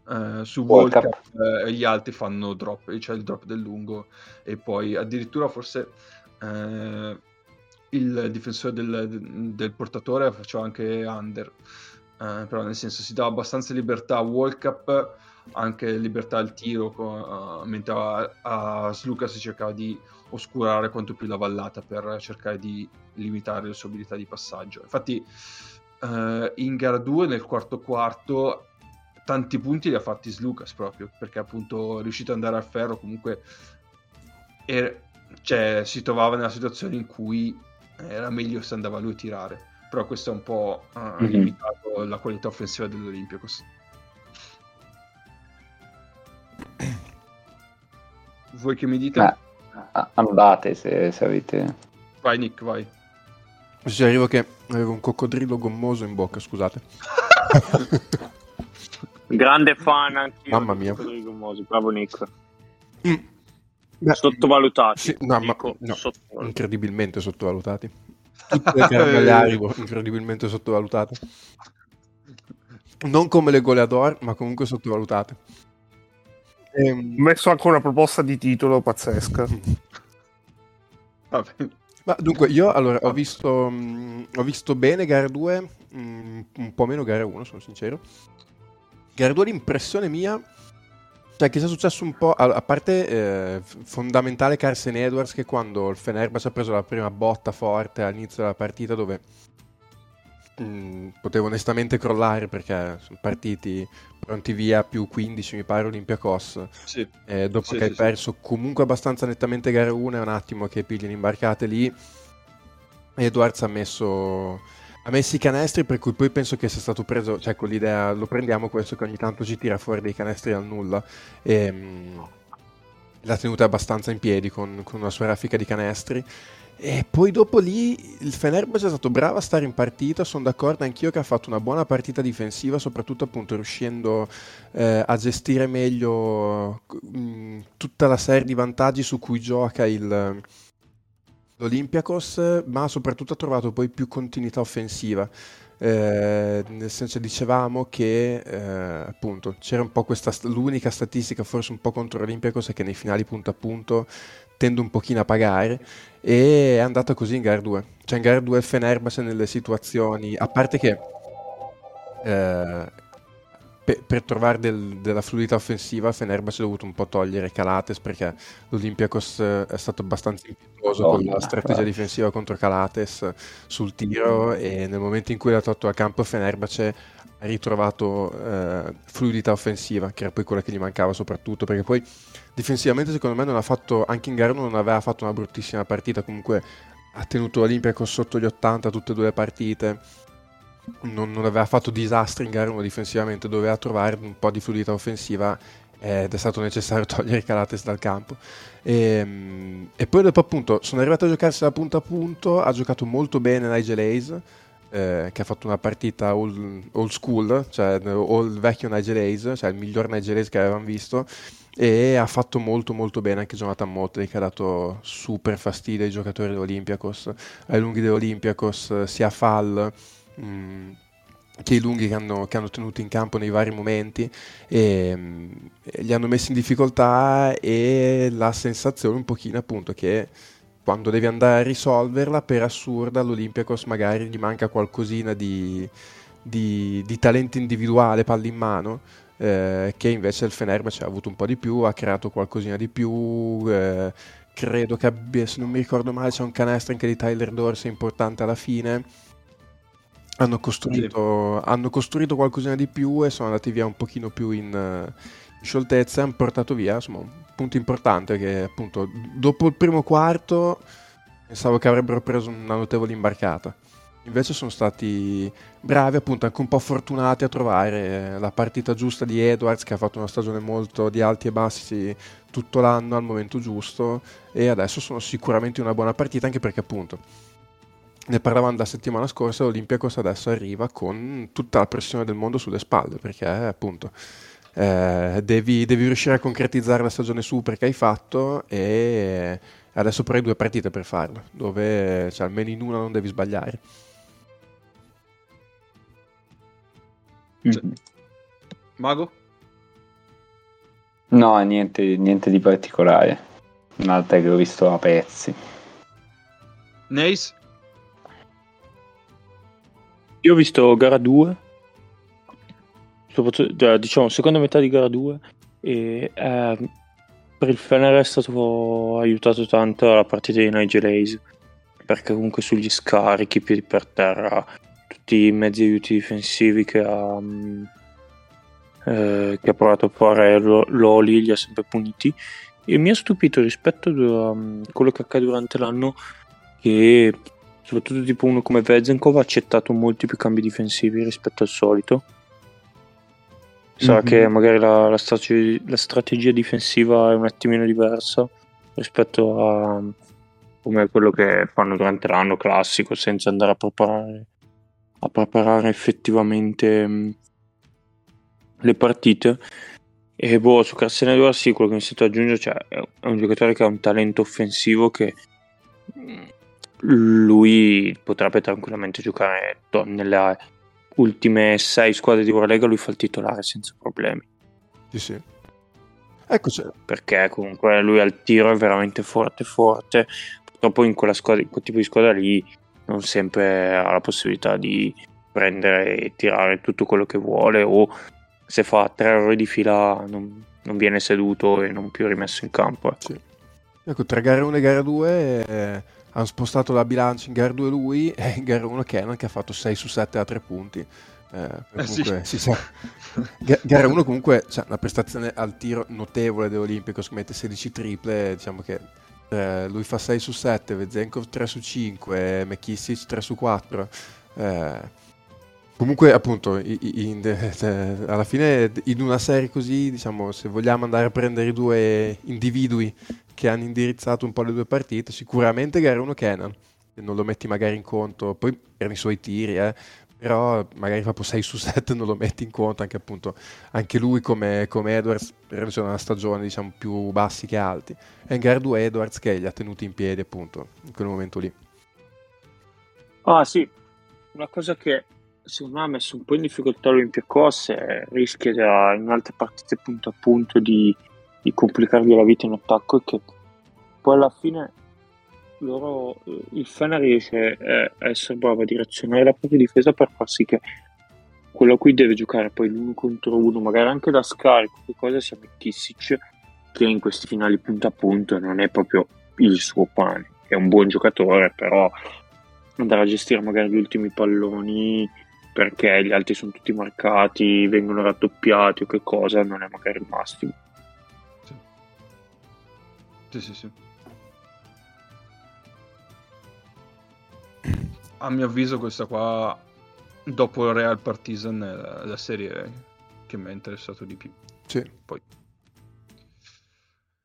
eh, su. Cup eh, gli altri fanno drop, cioè il drop del lungo e poi addirittura forse eh, il difensore del, del portatore faceva anche under, eh, però nel senso si dà abbastanza libertà a World Cup, anche libertà al tiro, eh, mentre a, a Sluca si cercava di oscurare quanto più la vallata per cercare di limitare le sue abilità di passaggio. Infatti eh, in gara 2 nel quarto quarto tanti punti li ha fatti Slucas proprio perché appunto è riuscito ad andare al ferro comunque e, cioè, si trovava nella situazione in cui era meglio se andava lui a tirare però questo è un po' eh, Mhm. limitato la qualità offensiva dell'Olympiacos voi che mi dite? Beh, andate se, se avete... vai Nick vai Ci arrivo che avevo un coccodrillo gommoso in bocca, scusate. Grande fan anche Mamma mia. Bravo Nick. Mm. Beh, Sottovalutati. Sì, no, ma- dico, no. sottovalutati. incredibilmente sottovalutati. Tutte le caramelle Haribo incredibilmente sottovalutate. Non come le goleador, ma comunque sottovalutate. Ehm, Ho messo anche una proposta di titolo pazzesca. Vabbè. Ma dunque, io allora ho visto, mh, ho visto bene gara 2, mh, un po' meno gara 1, sono sincero. Gara 2 l'impressione mia, cioè che sia successo un po', a, parte eh, fondamentale Carson Edwards che quando il Fenerbahce ha preso la prima botta forte all'inizio della partita dove mh, potevo onestamente crollare perché sono partiti pronti via più 15 mi pare Olympiacos. Sì. eh, dopo Sì, che sì, hai perso comunque abbastanza nettamente gara 1 è un attimo che pigli imbarcate lì. Edwards ha messo ha messo i canestri per cui poi penso che sia stato preso cioè con l'idea lo prendiamo questo che ogni tanto ci tira fuori dei canestri dal nulla. E mm, l'ha tenuta abbastanza in piedi con, con una sua raffica di canestri. E poi dopo lì il Fenerbahce è stato bravo a stare in partita, sono d'accordo anch'io che ha fatto una buona partita difensiva, soprattutto appunto riuscendo eh, a gestire meglio mh, tutta la serie di vantaggi su cui gioca il, l'Olympiakos, ma soprattutto ha trovato poi più continuità offensiva. Eh, nel senso dicevamo che eh, appunto c'era un po' questa l'unica statistica forse un po' contro l'Olympiakos è che nei finali punto a punto tende un pochino a pagare e è andata così in gara 2 cioè in gara 2 il Fenerbahce nelle situazioni a parte che eh, per, per trovare del- della fluidità offensiva Fenerbahce ha dovuto un po' togliere Calates perché l'Olympiakos eh, è stato abbastanza impetuoso con la Madonna, strategia guarda. difensiva contro Calates sul tiro e nel momento in cui l'ha tolto dal campo il Fenerbahce ha ritrovato eh, fluidità offensiva che era poi quella che gli mancava soprattutto perché poi difensivamente secondo me non ha fatto anche in gara non aveva fatto una bruttissima partita comunque ha tenuto l'Olympiakos sotto gli 80 tutte e due le partite non, non aveva fatto disastri in gara 1 difensivamente, doveva trovare un po' di fluidità offensiva ed è stato necessario togliere Calates dal campo. E, e poi dopo appunto sono arrivato a giocarsi da punto a punto, ha giocato molto bene Nigel Hayes, eh, che ha fatto una partita old, old school, cioè il vecchio Nigel Hayes, cioè il miglior Nigel Hayes che avevamo visto, e ha fatto molto molto bene anche Jonathan Motley che ha dato super fastidio ai giocatori dell'Olympiakos, ai lunghi dell'Olympiakos, sia Fall mh, che i lunghi che hanno, che hanno tenuto in campo nei vari momenti e, mh, e li hanno messi in difficoltà e la sensazione un pochino appunto che quando devi andare a risolverla per assurda all'Olympiakos magari gli manca qualcosina di, di, di talento individuale palla in mano eh, che invece il Fenerbahce ha avuto un po' di più ha creato qualcosina di più eh, credo che abbia se non mi ricordo male c'è un canestro anche di Tyler Dorsey importante alla fine hanno costruito, hanno costruito qualcosina di più e sono andati via un pochino più in, eh, in scioltezza e hanno portato via insomma, un punto importante che appunto dopo il primo quarto pensavo che avrebbero preso una notevole imbarcata. Invece sono stati bravi appunto anche un po' fortunati a trovare la partita giusta di Edwards che ha fatto una stagione molto di alti e bassi tutto l'anno al momento giusto e adesso sono sicuramente una buona partita anche perché appunto ne parlavamo la settimana scorsa, l'Olympiacos adesso arriva con tutta la pressione del mondo sulle spalle, perché appunto eh, devi, devi, riuscire a concretizzare la stagione super che hai fatto e adesso però hai due partite per farlo, dove cioè, almeno in una non devi sbagliare. Cioè, Mago? No, niente, niente di particolare. Un'altra che ho visto a pezzi. Nace? Io ho visto gara 2, diciamo seconda metà di gara 2 e eh, per il Fener è stato aiutato tanto la partita di Nigel Hayes perché comunque sugli scarichi, piedi per terra, tutti i mezzi aiuti difensivi che ha, mm, eh, che ha provato a fare Loli li ha sempre puniti. E mi ha stupito rispetto a um, quello che accade durante l'anno che soprattutto tipo uno come Vezenkov ha accettato molti più cambi difensivi rispetto al solito. Sa mm-hmm. che magari la, la, strate- la, strategia difensiva è un attimino diversa rispetto a come quello che fanno durante l'anno classico senza andare a preparare, a preparare effettivamente mh, le partite. E boh, su Cassene Edwards sì, quello che mi sento aggiungere cioè, è un giocatore che ha un talento offensivo che lui potrebbe tranquillamente giocare nelle ultime sei squadre di Eurolega, lui fa il titolare senza problemi. Sì, sì. Eccoci. Perché comunque lui al tiro è veramente forte, forte. Purtroppo in, quella squadra, in quel tipo di squadra lì non sempre ha la possibilità di prendere e tirare tutto quello che vuole o se fa tre errori di fila non, non viene seduto e non più rimesso in campo. Ecco, sì. ecco tra gara 1 e gara 2 eh, hanno spostato la bilancia in gara 2 lui e in gara 1 Kenan che ha fatto 6 su 7 a 3 punti. Eh, eh, sì. si sa. gara 1 comunque c'è una prestazione al tiro notevole dell'Olimpico, mette 16 triple, diciamo che eh, lui fa 6 su 7, Vezenkov 3 su 5, McKissic 3 su 4. Eh, Comunque, appunto, in, in, cioè, alla fine in una serie così, diciamo, se vogliamo andare a prendere i due individui che hanno indirizzato un po' le due partite, sicuramente gara 1 Kenan, non lo metti magari in conto, poi erano i suoi tiri, eh, però magari proprio 6 su 7 non lo metti in conto, anche appunto, anche lui come, come Edwards, per una stagione diciamo più bassi che alti, e in gara 2 Edwards che li ha tenuti in piedi appunto in quel momento lì. Ah sì, una cosa che secondo me ha messo un po' in difficoltà l'Olympiacos e rischia in altre partite punto a punto di, di complicargli la vita in attacco e che poi alla fine loro, eh, il Fena riesce eh, a essere bravo a direzionare la propria difesa per far sì che quello a cui deve giocare poi l'uno contro uno, magari anche da scarico, che cosa sia Kissic, che in questi finali punto a punto non è proprio il suo pane, è un buon giocatore, però andare a gestire magari gli ultimi palloni perché gli altri sono tutti marcati, vengono raddoppiati o che cosa, non è magari il massimo. Sì, sì, sì. A mio avviso questa qua, dopo il Real Partizan, è la, la serie che mi ha interessato di più. Sì. Poi.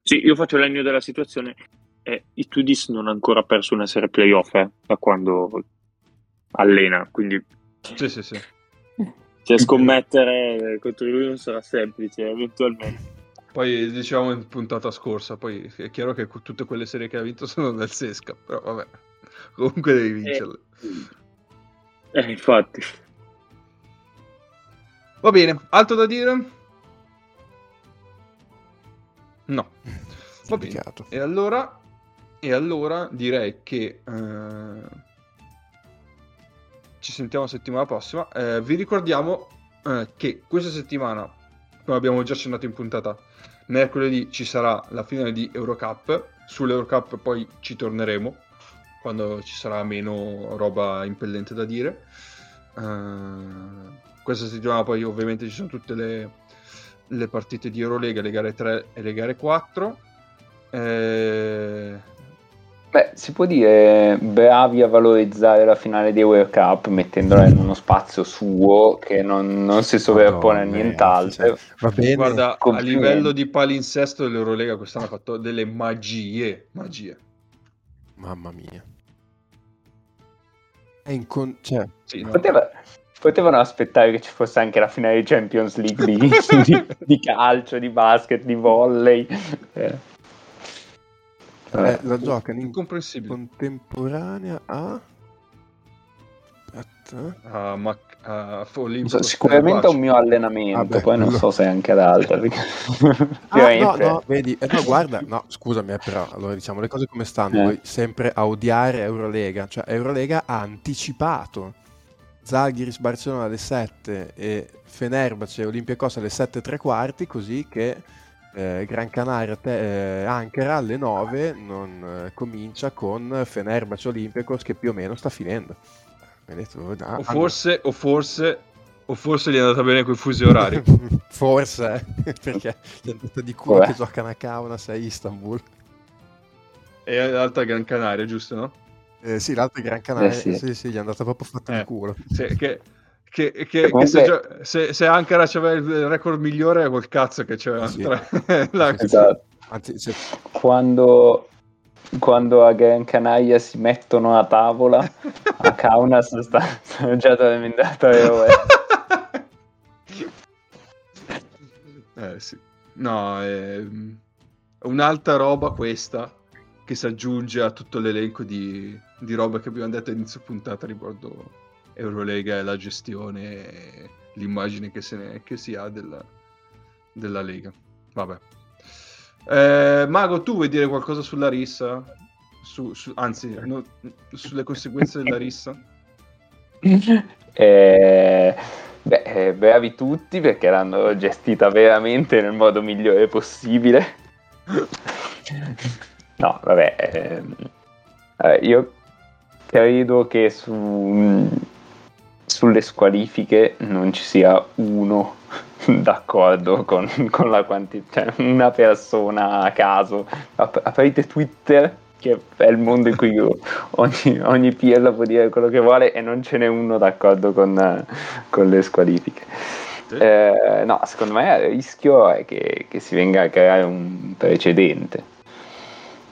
Sì, io faccio l'egno della situazione. Eh, I Tudis non ha ancora perso una serie playoff eh, da quando allena, quindi sì, sì, sì. Cioè, scommettere contro lui non sarà semplice, eventualmente. Poi diciamo in puntata scorsa, poi è chiaro che tutte quelle serie che ha vinto sono del Sesca, però vabbè, comunque devi vincerle. Eh, eh infatti. Va bene, altro da dire? No. Va bene. E allora, e allora direi che... Uh ci sentiamo la settimana prossima. Eh, vi ricordiamo eh, che questa settimana, come abbiamo già accennato in puntata, mercoledì ci sarà la finale di Eurocup. Sull'Eurocup poi ci torneremo quando ci sarà meno roba impellente da dire. Uh, questa settimana poi ovviamente ci sono tutte le, le, partite di Eurolega, le gare 3 e le gare 4. Eh, Beh, si può dire bravi a valorizzare la finale di World Cup mettendola in uno spazio suo che non, non si sovrappone a nient'altro. Cioè, va bene. Guarda, a livello di palinsesto dell'Eurolega quest'anno ha fatto delle magie, magie. Mamma mia. È incon... Cioè, sì, no. poteva, potevano aspettare che ci fosse anche la finale di Champions League di, di, di calcio, di basket, di volley. Eh. Eh, la giocano in Incomprensibile. contemporanea a... Aspetta. Ah, ma ah, Olimpico so, sicuramente a un mio allenamento, Vabbè, poi non so se anche ad perché- Ah, no, no, vedi, eh, no, guarda, no, scusami, eh, però, allora diciamo le cose come stanno, Eh. voi sempre a odiare Eurolega, cioè Eurolega ha anticipato Zalgiris Barcellona alle 7 e Fenerbahce Olympiacos alle 7 e tre quarti, così che eh, Gran Canaria te- eh, Ankara alle 9 non eh, comincia con Fenerbahce Olympiacos che più o meno sta finendo. Detto, ah, O forse, o forse, o forse gli è andata bene quei fusi orari. Forse, eh, perché gli è andata di culo che giocano a Kaunas a Istanbul. e l'altra Gran Canaria, giusto, no? Eh, sì, l'altro è Gran Canaria, Eh, sì. sì. sì, gli è andata proprio fatta Eh. di culo. Se, che, che, che- che Comunque- se, gio- se, se Ankara c'aveva il record migliore quel cazzo che c'era Sì. tra- la- Esatto. Anzi, se- Quando, quando a Gran Canaria si mettono a tavola, a Kaunas sta, stanno già totalmente Eh sì. No, è un'altra roba questa che si aggiunge a tutto l'elenco di, di roba che abbiamo detto a inizio puntata riguardo Eurolega e la gestione e l'immagine che, ne, che si ha della, della Lega. Vabbè. Eh, Mago, tu vuoi dire qualcosa sulla rissa? Su, su- anzi, no, sulle conseguenze della rissa? Eh, beh, eh, bravi tutti perché l'hanno gestita veramente nel modo migliore possibile. No, vabbè, eh, io credo che su, sulle squalifiche non ci sia uno d'accordo con, con la quantità, cioè una persona a caso. Ap- aprite Twitter, che è il mondo in cui ogni, ogni pirla può dire quello che vuole e non ce n'è uno d'accordo con, con le squalifiche. Eh, no, secondo me il rischio è che, che si venga a creare un precedente.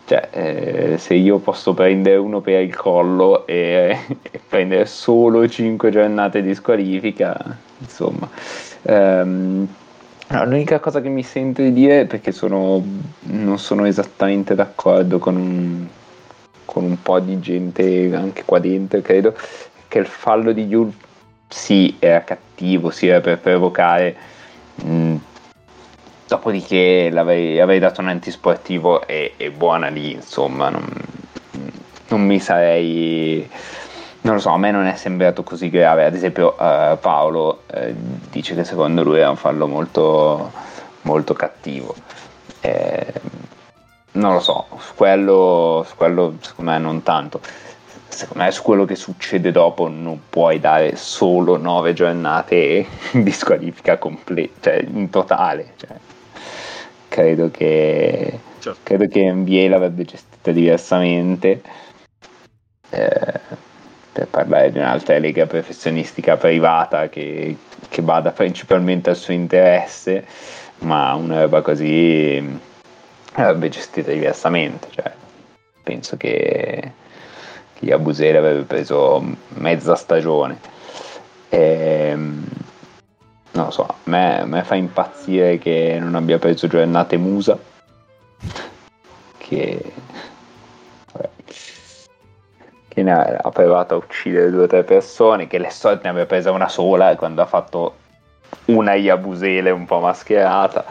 Cioè, eh, se io posso prendere uno per il collo e, e prendere solo 5 giornate di squalifica, insomma. No, l'unica cosa che mi sento di dire, perché sono, non sono esattamente d'accordo con un, con un po' di gente anche qua dentro, credo, che il fallo di Yul sì era cattivo, sì era per provocare. mh, dopodiché avrei dato un antisportivo e, e buona lì, insomma, non, non mi sarei... Non lo so, a me non è sembrato così grave. Ad esempio, eh, Paolo eh, dice che secondo lui è un fallo molto, molto cattivo. Eh, non lo so, su quello, su quello secondo me non tanto. Secondo me su quello che succede dopo non puoi dare solo nove giornate di squalifica completa, cioè in totale. Cioè, credo che Certo. credo che NBA l'avrebbe gestita diversamente. Eh, per parlare di un'altra lega professionistica privata che, che bada principalmente al suo interesse, ma una roba così mh, l'avrebbe gestita diversamente. Cioè, penso che, che Yabusele avrebbe preso mezza stagione. Ehm, non lo so, a me, a me fa impazzire che non abbia preso giornate Musa. Che, vabbè, che ne ha, ha provato a uccidere due o tre persone, che le solite ne aveva presa una sola quando ha fatto una Yabusele un po' mascherata.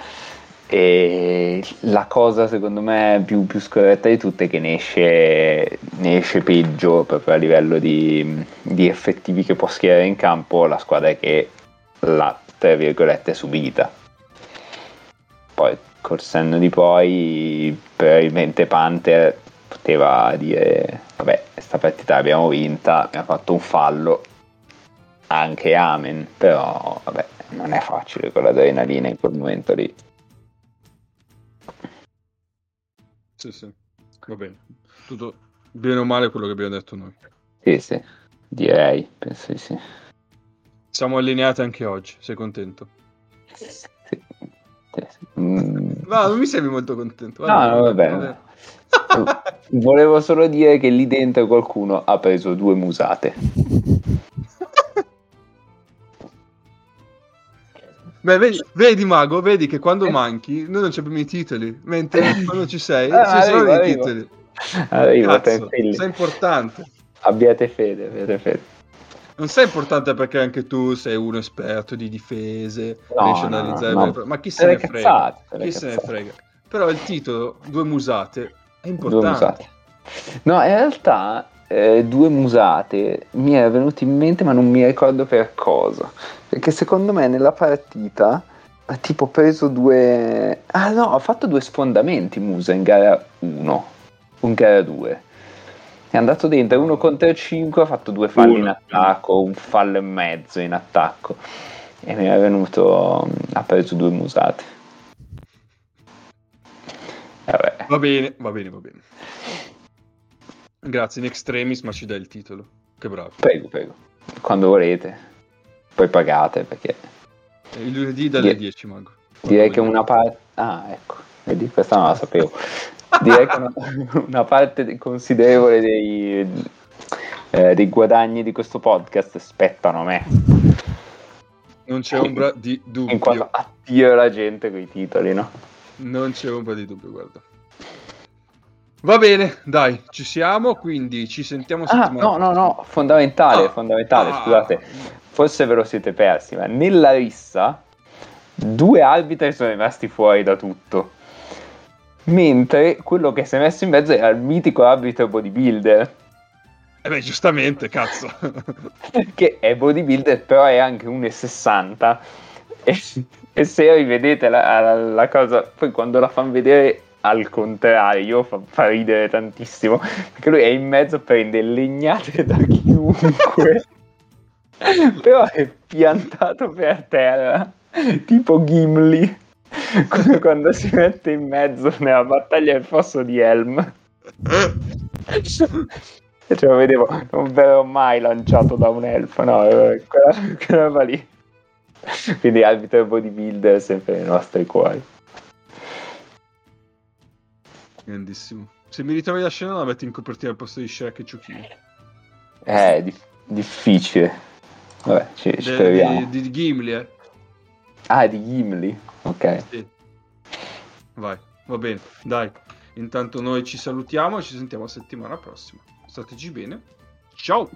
E la cosa secondo me più, più scorretta di tutte è che ne esce, ne esce peggio proprio a livello di, di effettivi che può schierare in campo la squadra che l'ha tra virgolette subita. Poi col senno di poi probabilmente Panther poteva dire vabbè questa partita l'abbiamo vinta, abbiamo fatto un fallo, anche amen, però vabbè non è facile con l'adrenalina in quel momento lì. Sì, sì. Va bene. Tutto bene o male quello che abbiamo detto noi. Sì, sì, direi, penso di sì. Siamo allineati anche oggi, sei contento? Mm, No, non mi sembri molto contento. No, no, va bene. Volevo solo dire che lì dentro qualcuno ha preso due musate. Beh, vedi, vedi, Mago, vedi che quando Eh. manchi noi non abbiamo i titoli, mentre quando ci sei Ah, ci sono i titoli. Arrivo, Cazzo, sei importante. Abbiate fede, abbiate fede. Non sei importante perché anche tu sei uno esperto di difese, No, riesci a no, analizzare, no, no. ma chi se ne frega? cazzate, Chi se ne cazzate. frega? Però il titolo, due musate, è importante. musate. No, in realtà eh, due musate mi era venuto in mente, ma non mi ricordo per cosa. Perché secondo me nella partita ha tipo preso due. Ah no, ha fatto due sfondamenti Musa in gara 1, in gara 2. È andato dentro uno contro 5, ha fatto due falli in Uno. attacco, un fallo e mezzo in attacco. E mi è venuto. Ha preso due musate. Vabbè. Va bene, va bene, va bene. Grazie in extremis, ma ci dai il titolo. Che bravo. Prego, prego. Quando volete. Poi pagate perché Il lunedì dalle Die- 10, Mago. direi che una parte... Ah, ecco. Vedi, questa non la sapevo. Direi che una, una parte considerevole dei, eh, dei guadagni di questo podcast spettano a me. Non c'è ombra di In quanto dubbio. attiro la gente con i titoli, no? Non c'è ombra di dubbio, guarda. Va bene, dai, ci siamo, quindi ci sentiamo Ah, settimana no, no, no, fondamentale, Ah, fondamentale, ah. scusate. Forse ve lo siete persi, ma nella rissa due arbitri sono rimasti fuori da tutto. Mentre quello che si è messo in mezzo era il mitico arbitro bodybuilder. Eh beh, giustamente, cazzo. che è bodybuilder, però è anche 1,60. E, e se rivedete la, la- la cosa, poi quando la fanno vedere al contrario, fa, fa ridere tantissimo. Perché lui è in mezzo, prende legnate da chiunque. però è piantato per terra, tipo Gimli. Quando si mette in mezzo nella battaglia del fosso di Helm. Lo vedevo, non verrò mai lanciato da un elfo, no, eh, quella, quella roba lì. Quindi arbitro bodybuilder sempre nei nostri cuori. Grandissimo. Se mi ritrovi la scena la metti in copertina al posto di Shrek e Ciuchino. È dif- difficile. Vabbè, ci, ci De- proviamo. di, di Gimli, eh. Ah, è di Gimli. Ok. Sì. Vai, va bene, dai. Intanto noi ci salutiamo e ci sentiamo settimana prossima. Stateci bene. Ciao!